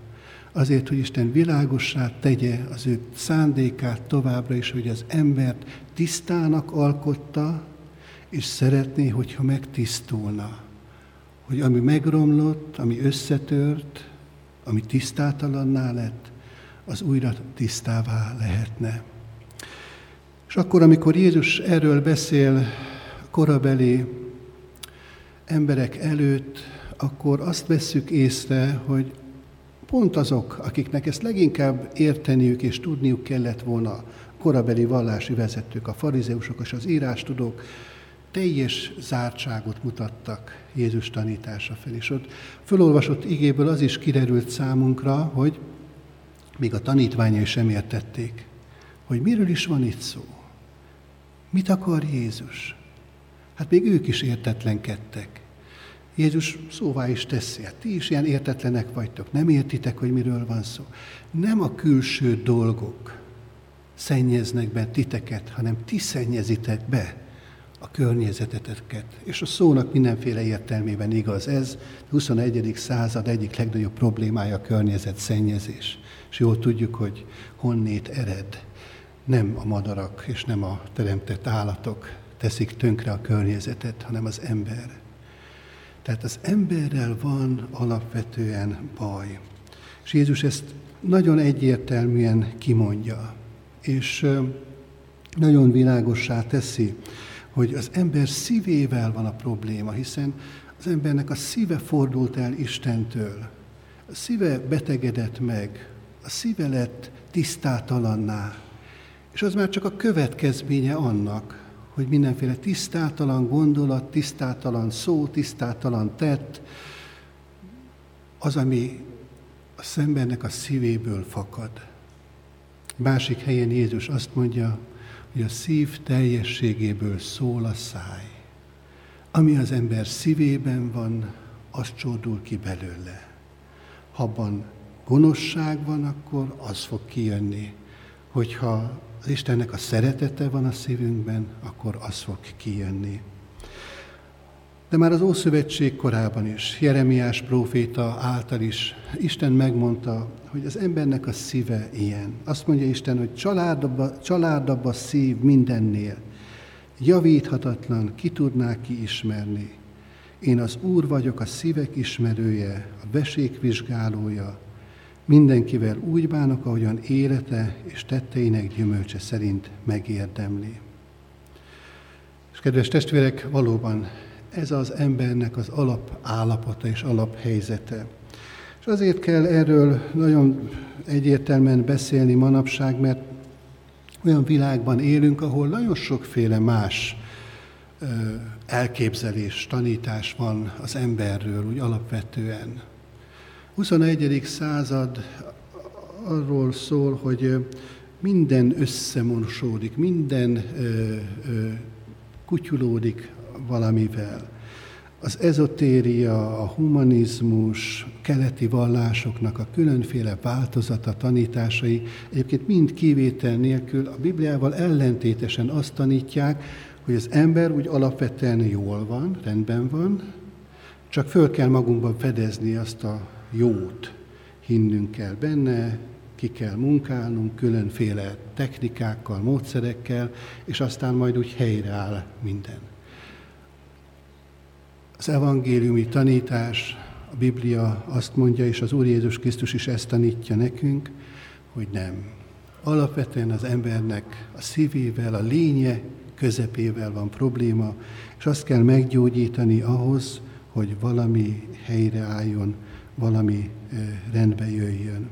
azért, hogy Isten világossá tegye az ő szándékát továbbra is, hogy az embert tisztának alkotta, és szeretné, hogyha megtisztulna. Hogy ami megromlott, ami összetört, ami tisztátalanná lett, az újra tisztává lehetne. És akkor, amikor Jézus erről beszél korabeli emberek előtt, akkor azt vesszük észre, hogy pont azok, akiknek ezt leginkább érteniük és tudniuk kellett volna, korabeli vallási vezetők, a farizeusok és az írástudók, teljes zártságot mutattak Jézus tanítása fel. És ott fölolvasott igéből az is kiderült számunkra, hogy még a tanítványai sem értették, hogy miről is van itt szó. Mit akar Jézus? Hát még ők is értetlenkedtek. Jézus szóvá is teszi, hát ti is ilyen értetlenek vagytok, nem értitek, hogy miről van szó. Nem a külső dolgok szennyeznek be titeket, hanem ti szennyezitek be a környezeteteket. És a szónak mindenféle értelmében igaz ez. A 21. század egyik legnagyobb problémája a környezet szennyezés. És jól tudjuk, hogy honnét ered. Nem a madarak és nem a teremtett állatok teszik tönkre a környezetet, hanem az ember. Tehát az emberrel van alapvetően baj. És Jézus ezt nagyon egyértelműen kimondja, és nagyon világossá teszi, hogy az ember szívével van a probléma, hiszen az embernek a szíve fordult el Istentől. A szíve betegedett meg, a szíve lett tisztátalanná, és az már csak a következménye annak, hogy mindenféle tisztátalan gondolat, tisztátalan szó, tisztátalan tett, az, ami a szembennek a szívéből fakad. Másik helyen Jézus azt mondja, hogy a szív teljességéből szól a száj. Ami az ember szívében van, az csódul ki belőle. Ha abban gonoszság van, akkor az fog kijönni. Hogyha az Istennek a szeretete van a szívünkben, akkor az fog kijönni. De már az Ószövetség korában is, Jeremiás próféta által is Isten megmondta, hogy az embernek a szíve ilyen. Azt mondja Isten, hogy családabb, családabb a szív mindennél. Javíthatatlan, ki tudná ki ismerni. Én az Úr vagyok, a szívek ismerője, a vesék vizsgálója, mindenkivel úgy bánok, ahogyan élete és tetteinek gyümölcse szerint megérdemli. És kedves testvérek, valóban ez az embernek az alapállapota és alaphelyzete. És azért kell erről nagyon egyértelműen beszélni manapság, mert olyan világban élünk, ahol nagyon sokféle más elképzelés, tanítás van az emberről, úgy alapvetően. 21. század arról szól, hogy minden összemosódik, minden kutyulódik valamivel. Az ezotéria, a humanizmus, keleti vallásoknak a különféle változata, tanításai egyébként mind kivétel nélkül a Bibliával ellentétesen azt tanítják, hogy az ember úgy alapvetően jól van, rendben van, csak föl kell magunkban fedezni azt a jót, hinnünk kell benne, ki kell munkálnunk különféle technikákkal, módszerekkel, és aztán majd úgy helyreáll minden. Az evangéliumi tanítás, a Biblia azt mondja, és az Úr Jézus Krisztus is ezt tanítja nekünk, hogy nem. Alapvetően az embernek a szívével, a lénye közepével van probléma, és azt kell meggyógyítani ahhoz, hogy valami helyreálljon, valami rendbe jöjjön.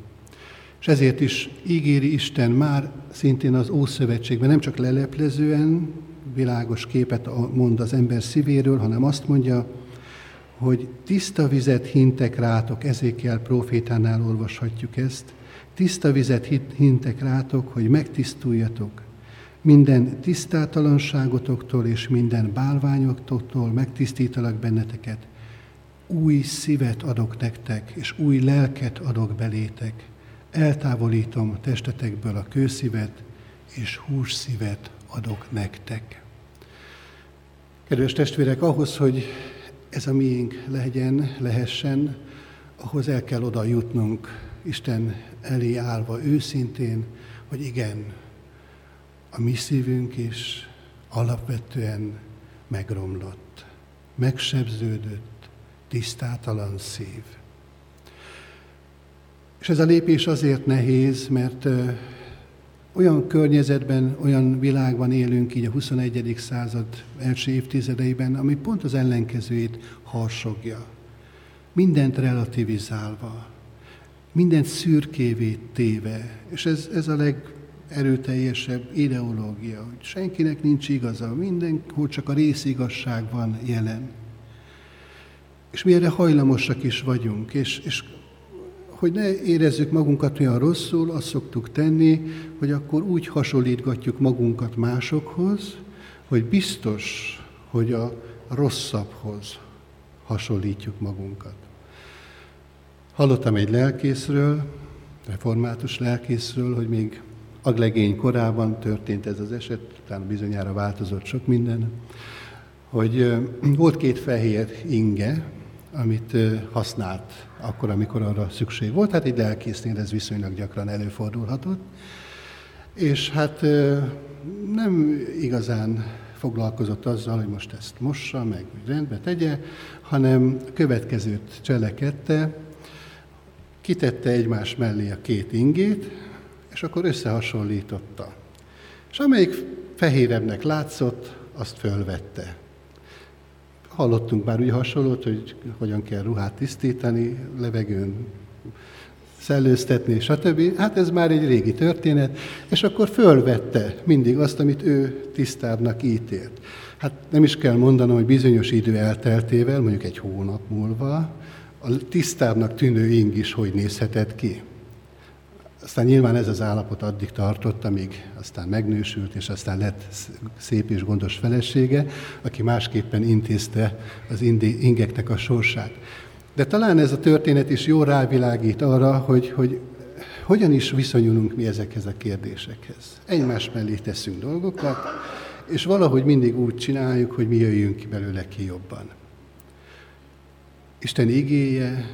És ezért is ígéri Isten már szintén az Ószövetségben nem csak leleplezően világos képet mond az ember szívéről, hanem azt mondja, hogy tiszta vizet hintek rátok, Ezékiel profétánál olvashatjuk ezt, tiszta vizet hintek rátok, hogy megtisztuljatok, minden tisztátalanságotoktól és minden bálványoktól megtisztítalak benneteket, új szívet adok nektek, és új lelket adok belétek. Eltávolítom testetekből a kőszívet, és hússzívet adok nektek. Kedves testvérek, ahhoz, hogy ez a miénk legyen, lehessen, ahhoz el kell oda jutnunk, Isten elé állva őszintén, hogy igen, a mi szívünk is alapvetően megromlott, megsebződött, tisztátalan szív. És ez a lépés azért nehéz, mert olyan környezetben, olyan világban élünk így a 21. század első évtizedeiben, ami pont az ellenkezőjét harsogja. Mindent relativizálva, mindent szürkévé téve. És ez, ez a legerőteljesebb ideológia, hogy senkinek nincs igaza, mindenhol csak a részigazság van jelen. És mi erre hajlamosak is vagyunk, és, és hogy ne érezzük magunkat olyan rosszul, azt szoktuk tenni, hogy akkor úgy hasonlítgatjuk magunkat másokhoz, hogy biztos, hogy a rosszabbhoz hasonlítjuk magunkat. Hallottam egy lelkészről, református lelkészről, hogy még aglegény korában történt ez az eset, utána bizonyára változott sok minden, hogy volt két fehér inge, amit használt akkor, amikor arra szükség volt. Hát egy lelkésznél ez viszonylag gyakran előfordulhatott. És hát nem igazán foglalkozott azzal, hogy most ezt mossa, meg hogy rendbe tegye, hanem következőt cselekedte, kitette egymás mellé a két ingét, és akkor összehasonlította. És amelyik fehérebbnek látszott, azt fölvette. Hallottunk már úgy hasonlót, hogy hogyan kell ruhát tisztítani, levegőn szellőztetni, stb. Hát ez már egy régi történet, és akkor fölvette mindig azt, amit ő tisztábbnak ítélt. Hát nem is kell mondanom, hogy bizonyos idő elteltével, mondjuk egy hónap múlva, a tisztábbnak tűnő ing is hogy nézhetett ki. Aztán nyilván ez az állapot addig tartott, amíg aztán megnősült, és aztán lett szép és gondos felesége, aki másképpen intézte az ingeknek a sorsát. De talán ez a történet is jól rávilágít arra, hogy, hogy hogyan is viszonyulunk mi ezekhez a kérdésekhez. Egymás mellé teszünk dolgokat, és valahogy mindig úgy csináljuk, hogy mi jöjjünk belőle ki jobban. Isten igéje,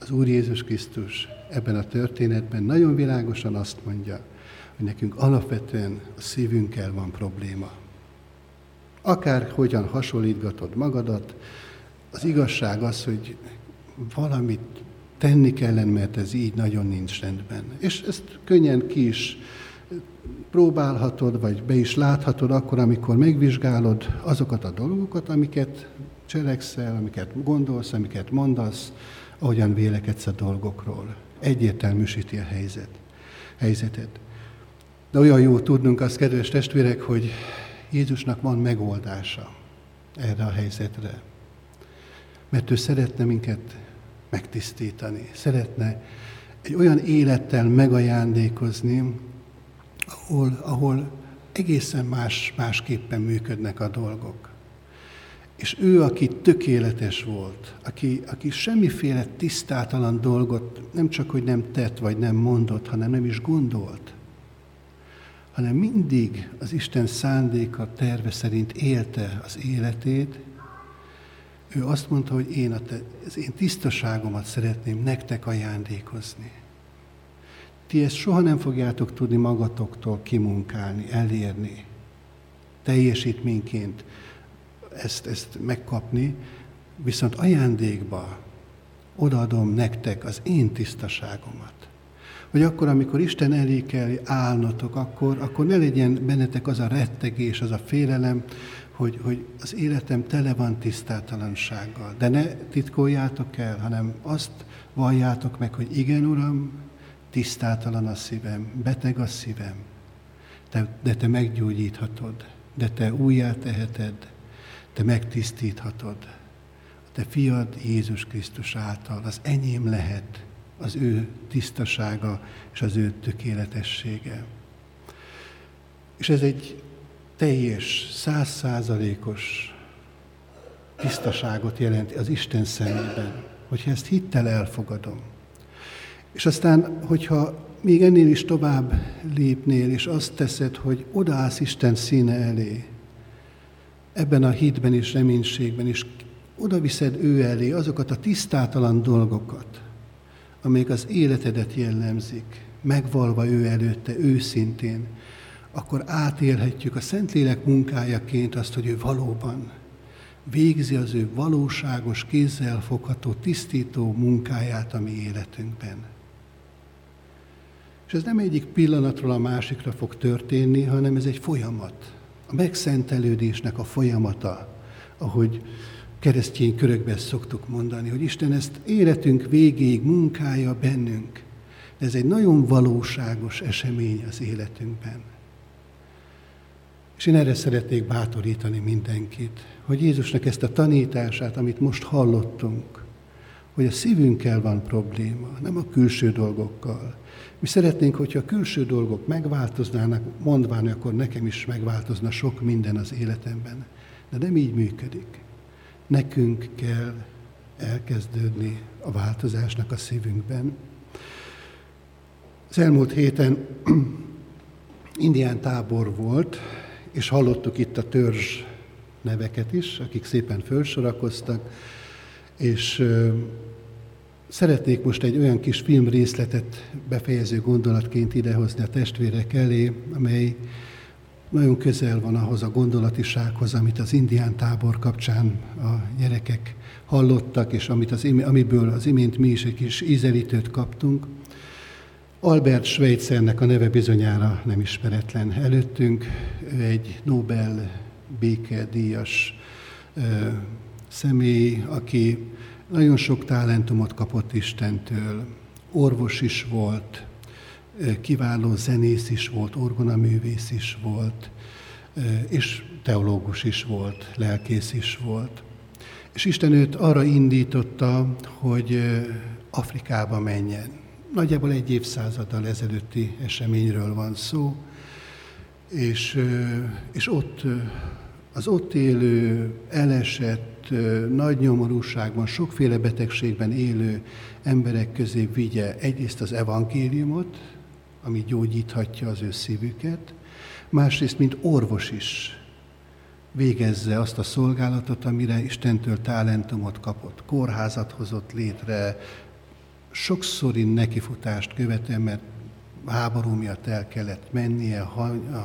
az Úr Jézus Krisztus ebben a történetben nagyon világosan azt mondja, hogy nekünk alapvetően a szívünkkel van probléma. Akár hogyan hasonlítgatod magadat, az igazság az, hogy valamit tenni kellene, mert ez így nagyon nincs rendben. És ezt könnyen ki is próbálhatod, vagy be is láthatod akkor, amikor megvizsgálod azokat a dolgokat, amiket cselekszel, amiket gondolsz, amiket mondasz, ahogyan vélekedsz a dolgokról. Egyértelműsíti a helyzet, helyzetet. De olyan jó tudnunk azt, kedves testvérek, hogy Jézusnak van megoldása erre a helyzetre. Mert ő szeretne minket megtisztítani, szeretne egy olyan élettel megajándékozni, ahol, ahol egészen más, másképpen működnek a dolgok. És ő, aki tökéletes volt, aki, aki semmiféle tisztátalan dolgot nem csak, hogy nem tett, vagy nem mondott, hanem nem is gondolt, hanem mindig az Isten szándéka, terve szerint élte az életét, ő azt mondta, hogy én a te, az én tisztaságomat szeretném nektek ajándékozni. Ti ezt soha nem fogjátok tudni magatoktól kimunkálni, elérni, teljesítményként ezt, ezt megkapni, viszont ajándékba odaadom nektek az én tisztaságomat. Hogy akkor, amikor Isten elé kell állnotok, akkor, akkor ne legyen bennetek az a rettegés, az a félelem, hogy, hogy az életem tele van tisztátalansággal. De ne titkoljátok el, hanem azt valljátok meg, hogy igen, Uram, tisztátalan a szívem, beteg a szívem, de, de te meggyógyíthatod, de te újjá teheted, te megtisztíthatod. A te fiad Jézus Krisztus által az enyém lehet az ő tisztasága és az ő tökéletessége. És ez egy teljes, százszázalékos tisztaságot jelenti az Isten szemében, hogyha ezt hittel elfogadom. És aztán, hogyha még ennél is tovább lépnél, és azt teszed, hogy odaállsz Isten színe elé, ebben a hitben és reménységben, és oda viszed ő elé azokat a tisztátalan dolgokat, amelyek az életedet jellemzik, megvalva ő előtte őszintén, akkor átélhetjük a Szentlélek munkájaként azt, hogy ő valóban végzi az ő valóságos, kézzel fogható, tisztító munkáját a mi életünkben. És ez nem egyik pillanatról a másikra fog történni, hanem ez egy folyamat. A megszentelődésnek a folyamata, ahogy keresztény körökben szoktuk mondani, hogy Isten ezt életünk végéig munkálja bennünk. Ez egy nagyon valóságos esemény az életünkben. És én erre szeretnék bátorítani mindenkit, hogy Jézusnak ezt a tanítását, amit most hallottunk, hogy a szívünkkel van probléma, nem a külső dolgokkal. Mi szeretnénk, hogyha a külső dolgok megváltoznának, mondván, akkor nekem is megváltozna sok minden az életemben. De nem így működik. Nekünk kell elkezdődni a változásnak a szívünkben. Az elmúlt héten [clears throat] indián tábor volt, és hallottuk itt a törzs neveket is, akik szépen felsorakoztak, és szeretnék most egy olyan kis film részletet befejező gondolatként idehozni a testvérek elé, amely nagyon közel van ahhoz a gondolatisághoz, amit az indián tábor kapcsán a gyerekek hallottak, és amit az, amiből az imént mi is egy kis ízelítőt kaptunk. Albert Schweitzernek a neve bizonyára nem ismeretlen előttünk. Ő egy Nobel békedíjas ö, személy, aki nagyon sok talentumot kapott Istentől. Orvos is volt, kiváló zenész is volt, orgonaművész is volt, és teológus is volt, lelkész is volt. És Isten őt arra indította, hogy Afrikába menjen nagyjából egy évszázaddal ezelőtti eseményről van szó, és, és ott az ott élő, elesett, nagy nyomorúságban, sokféle betegségben élő emberek közé vigye egyrészt az evangéliumot, ami gyógyíthatja az ő szívüket, másrészt, mint orvos is végezze azt a szolgálatot, amire Istentől talentumot kapott. Kórházat hozott létre, sokszori nekifutást követem, mert háború miatt el kellett mennie,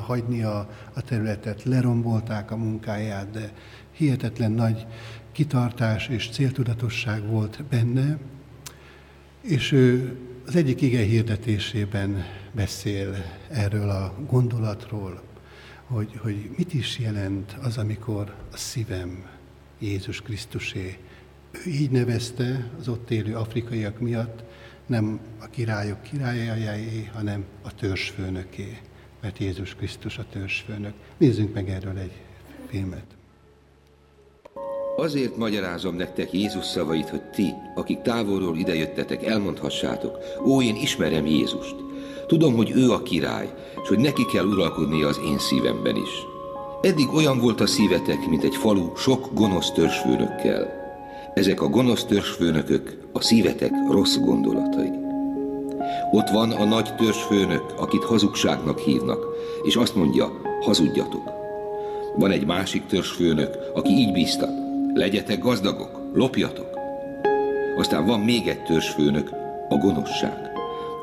hagynia a területet, lerombolták a munkáját, de hihetetlen nagy kitartás és céltudatosság volt benne, és ő az egyik ige hirdetésében beszél erről a gondolatról, hogy, hogy mit is jelent az, amikor a szívem Jézus Krisztusé. Ő így nevezte az ott élő afrikaiak miatt, nem a királyok királyájáé, hanem a törzsfőnöké, mert Jézus Krisztus a törzsfőnök. Nézzünk meg erről egy filmet. Azért magyarázom nektek Jézus szavait, hogy ti, akik távolról idejöttetek, elmondhassátok, ó, én ismerem Jézust. Tudom, hogy ő a király, és hogy neki kell uralkodnia az én szívemben is. Eddig olyan volt a szívetek, mint egy falu sok gonosz törzsfőnökkel. Ezek a gonosz törzsfőnökök a szívetek rossz gondolatai. Ott van a nagy törzsfőnök, akit hazugságnak hívnak, és azt mondja, hazudjatok. Van egy másik törzsfőnök, aki így bíztat, legyetek gazdagok, lopjatok. Aztán van még egy törzsfőnök, a gonoszság.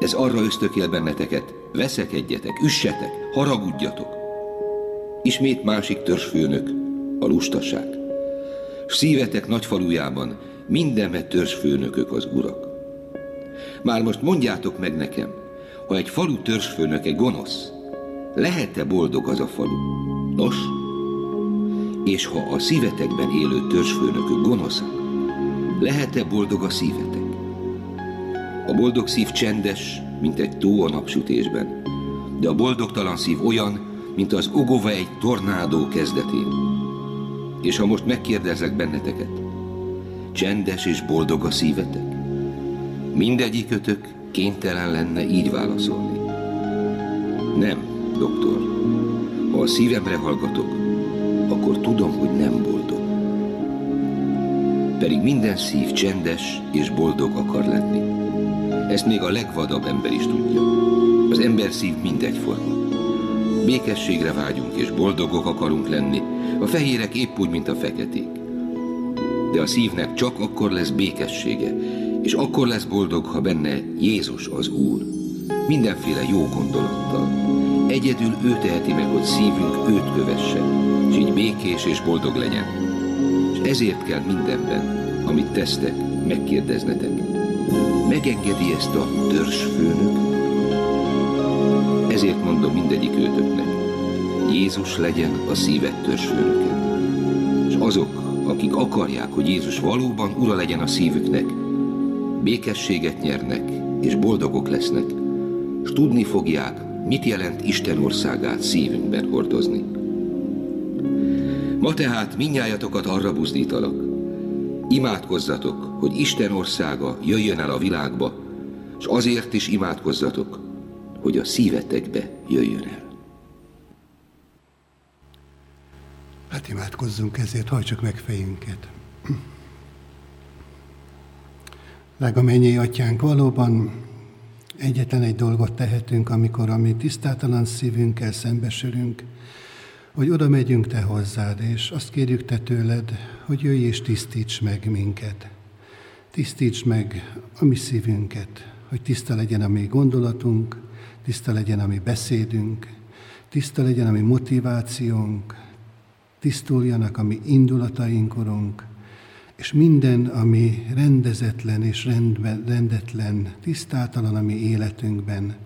Ez arra ösztökél benneteket, veszekedjetek, üssetek, haragudjatok. Ismét másik törzsfőnök, a lustaság. Szívetek nagy falujában mindenmet törzsfőnökök az urak. Már most mondjátok meg nekem, ha egy falu törzsfőnöke gonosz, lehet-e boldog az a falu? Nos, és ha a szívetekben élő törzsfőnökök gonoszak, lehet-e boldog a szívetek? A boldog szív csendes, mint egy tó a napsütésben, de a boldogtalan szív olyan, mint az ogova egy tornádó kezdetén. És ha most megkérdezek benneteket, csendes és boldog a szívetek? Mindegyikötök kénytelen lenne így válaszolni. Nem, doktor. Ha a szívemre hallgatok, akkor tudom, hogy nem boldog. Pedig minden szív csendes és boldog akar lenni. Ezt még a legvadabb ember is tudja. Az ember szív mindegyforma. Békességre vágyunk és boldogok akarunk lenni, a fehérek épp úgy, mint a feketék. De a szívnek csak akkor lesz békessége, és akkor lesz boldog, ha benne Jézus az Úr. Mindenféle jó gondolattal. Egyedül ő teheti meg, hogy szívünk őt kövesse, és így békés és boldog legyen. És ezért kell mindenben, amit tesztek, megkérdeznetek. Megengedi ezt a törzsfőnök? Ezért mondom mindegyik őtöknek. Jézus legyen a szíved törzsfőnöke. És azok, akik akarják, hogy Jézus valóban ura legyen a szívüknek, békességet nyernek, és boldogok lesznek, és tudni fogják, mit jelent Isten országát szívünkben hordozni. Ma tehát minnyájatokat arra buzdítalak, imádkozzatok, hogy Isten országa jöjjön el a világba, és azért is imádkozzatok, hogy a szívetekbe jöjjön el. Imádkozzunk ezért, hajtsuk meg fejünket. Drága mennyi atyánk, valóban egyetlen egy dolgot tehetünk, amikor a mi tisztátalan szívünkkel szembesülünk, hogy oda megyünk Te hozzád, és azt kérjük Te tőled, hogy jöjj és tisztíts meg minket. Tisztíts meg a mi szívünket, hogy tiszta legyen a mi gondolatunk, tiszta legyen a mi beszédünk, tiszta legyen a mi motivációnk, tisztuljanak a mi indulataink, Urunk, és minden, ami rendezetlen és rendben, rendetlen, tisztátalan a mi életünkben,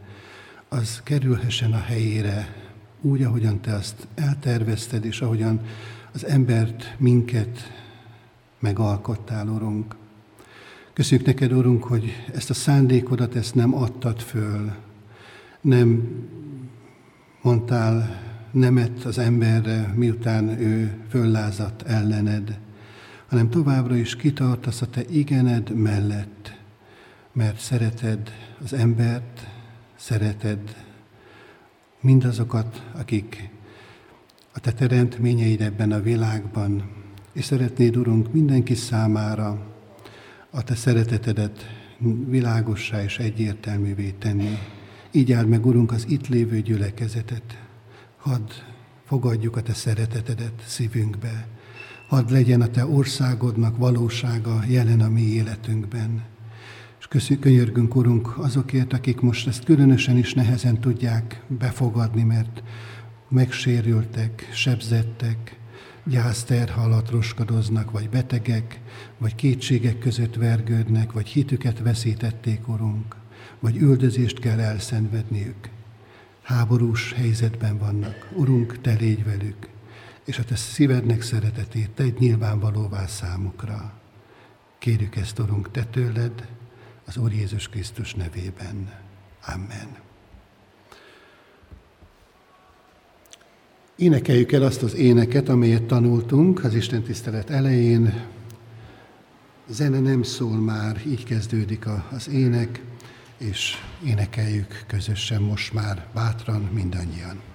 az kerülhessen a helyére, úgy, ahogyan Te azt eltervezted, és ahogyan az embert, minket megalkottál, Urunk. Köszönjük neked, Urunk, hogy ezt a szándékodat, ezt nem adtad föl, nem mondtál nemet az emberre, miután ő föllázadt ellened, hanem továbbra is kitartasz a te igened mellett, mert szereted az embert, szereted mindazokat, akik a te teremtményeid ebben a világban, és szeretnéd, Urunk, mindenki számára a te szeretetedet világossá és egyértelművé tenni. Így áld meg, Urunk, az itt lévő gyülekezetet. Hadd fogadjuk a te szeretetedet szívünkbe. Hadd legyen a te országodnak valósága jelen a mi életünkben. És köszönjük, könyörgünk, Urunk, azokért, akik most ezt különösen is nehezen tudják befogadni, mert megsérültek, sebzettek, gyászterha alatt roskadoznak, vagy betegek, vagy kétségek között vergődnek, vagy hitüket veszítették, Urunk, vagy üldözést kell elszenvedniük. Háborús helyzetben vannak. Urunk, Te légy velük, és a Te szívednek szeretetét Te egy nyilvánvalóvá számukra. Kérjük ezt, Urunk, Te tőled, az Úr Jézus Krisztus nevében. Amen. Énekeljük el azt az éneket, amelyet tanultunk az Isten tisztelet elején. Zene nem szól már, így kezdődik az ének, és énekeljük közösen most már bátran mindannyian.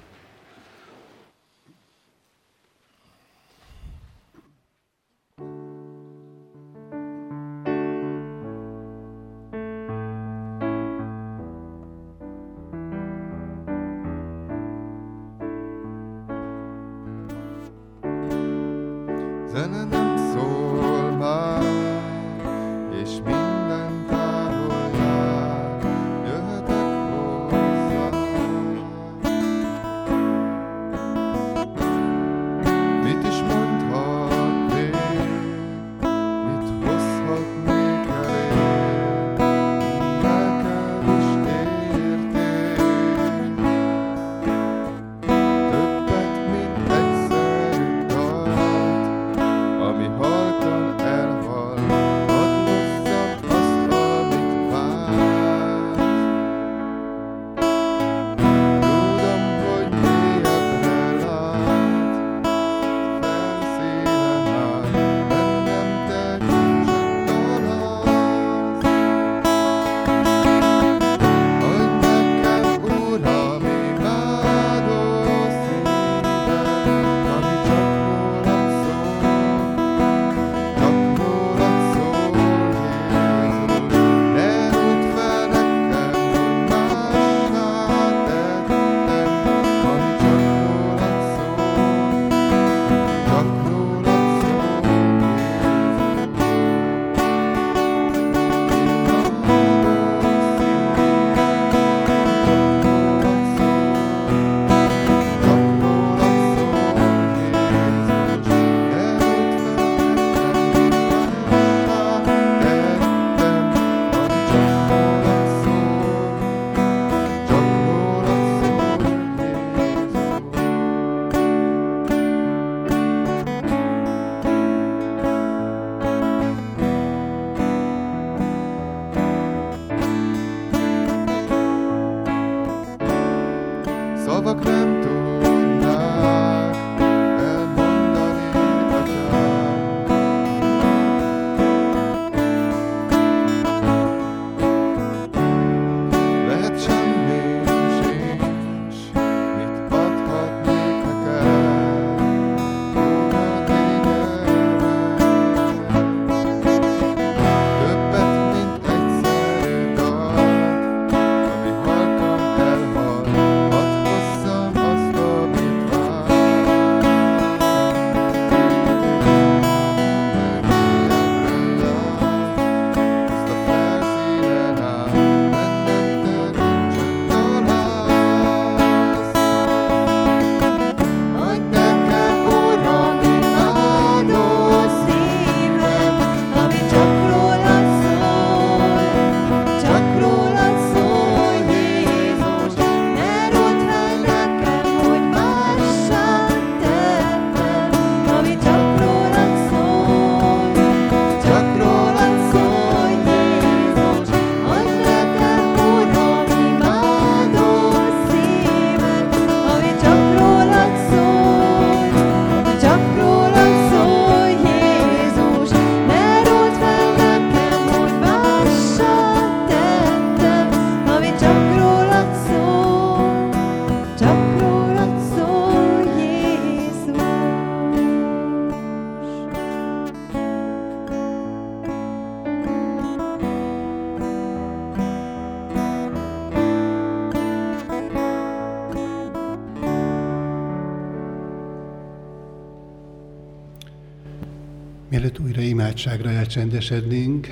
Elcsendesednénk,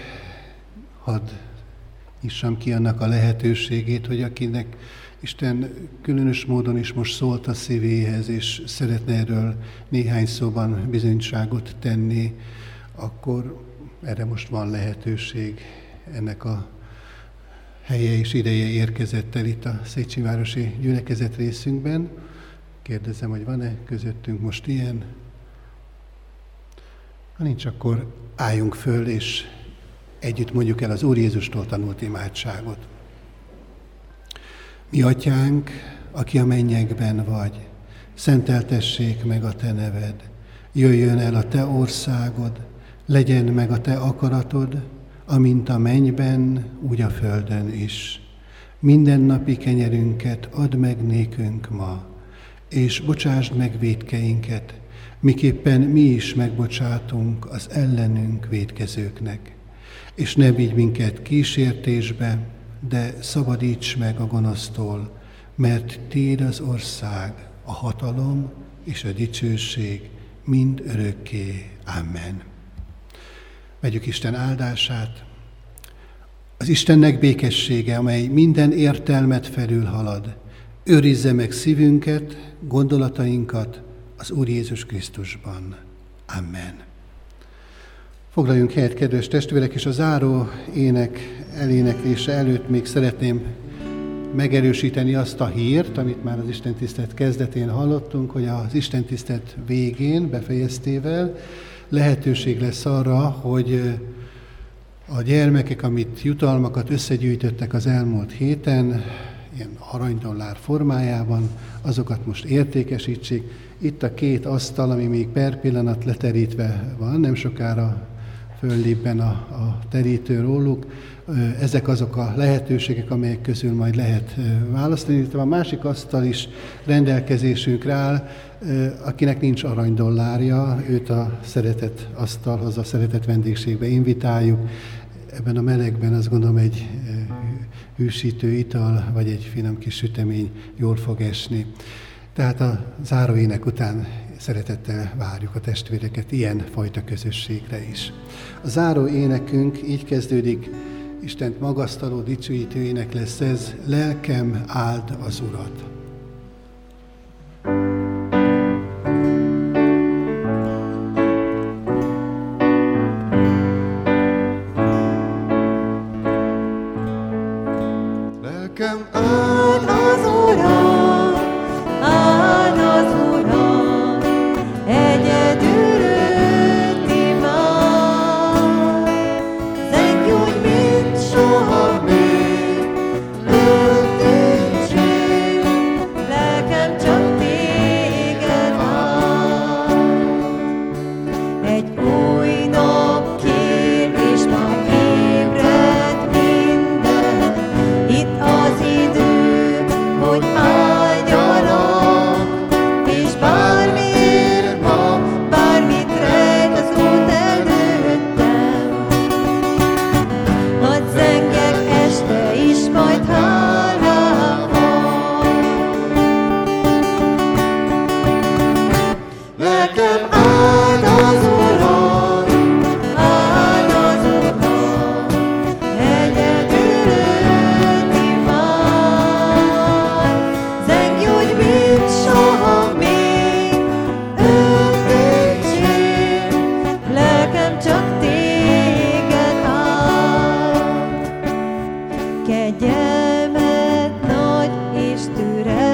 hadd nyissam ki annak a lehetőségét, hogy akinek Isten különös módon is most szólt a szívéhez, és szeretne erről néhány szóban bizonyságot tenni, akkor erre most van lehetőség ennek a helye és ideje érkezett el itt a Széchenyi Városi gyülekezet részünkben. Kérdezem, hogy van-e közöttünk most ilyen? Ha nincs, akkor álljunk föl, és együtt mondjuk el az Úr Jézustól tanult imádságot. Mi atyánk, aki a mennyekben vagy, szenteltessék meg a te neved, jöjjön el a te országod, legyen meg a te akaratod, amint a mennyben, úgy a földön is. Minden napi kenyerünket add meg nékünk ma, és bocsásd meg védkeinket, miképpen mi is megbocsátunk az ellenünk védkezőknek. És ne vigy minket kísértésbe, de szabadíts meg a gonosztól, mert Téd az ország, a hatalom és a dicsőség mind örökké. Amen. Vegyük Isten áldását. Az Istennek békessége, amely minden értelmet felülhalad, őrizze meg szívünket, gondolatainkat az Úr Jézus Krisztusban. Amen. Foglaljunk helyet, kedves testvérek, és a záró ének eléneklése előtt még szeretném megerősíteni azt a hírt, amit már az Isten tisztelet kezdetén hallottunk, hogy az Isten tisztelet végén, befejeztével lehetőség lesz arra, hogy a gyermekek, amit jutalmakat összegyűjtöttek az elmúlt héten, ilyen aranydollár formájában, azokat most értékesítsék. Itt a két asztal, ami még per pillanat leterítve van, nem sokára föllépben a, a terítő róluk. Ezek azok a lehetőségek, amelyek közül majd lehet választani. Itt a másik asztal is rendelkezésünkre áll, akinek nincs aranydollárja, őt a szeretet asztalhoz, a szeretet vendégségbe invitáljuk. Ebben a melegben azt gondolom egy hűsítő ital, vagy egy finom kis sütemény jól fog esni. Tehát a záróének után szeretettel várjuk a testvéreket ilyen fajta közösségre is. A záró énekünk így kezdődik, Istent magasztaló, dicsőítő ének lesz ez, lelkem áld az Urat. kegyelmed nagy és türelmed.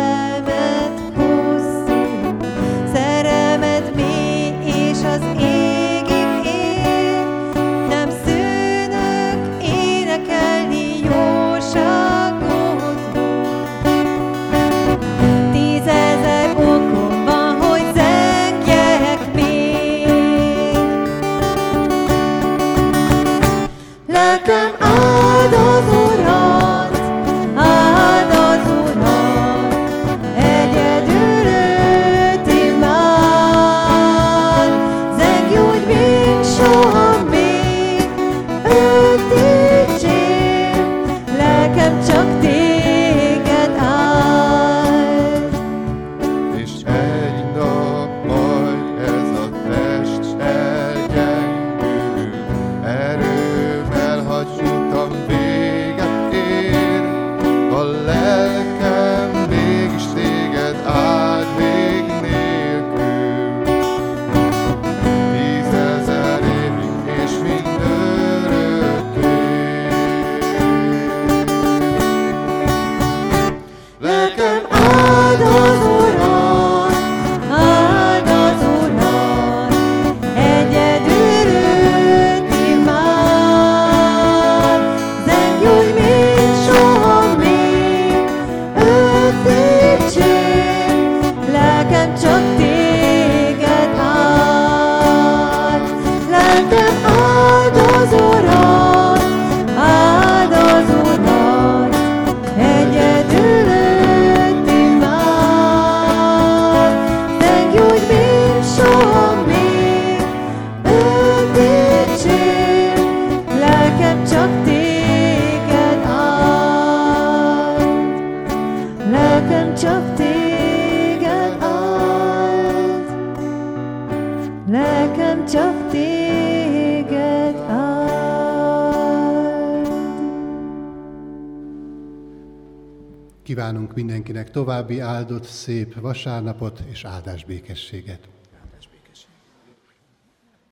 További áldott, szép vasárnapot és áldás békességet.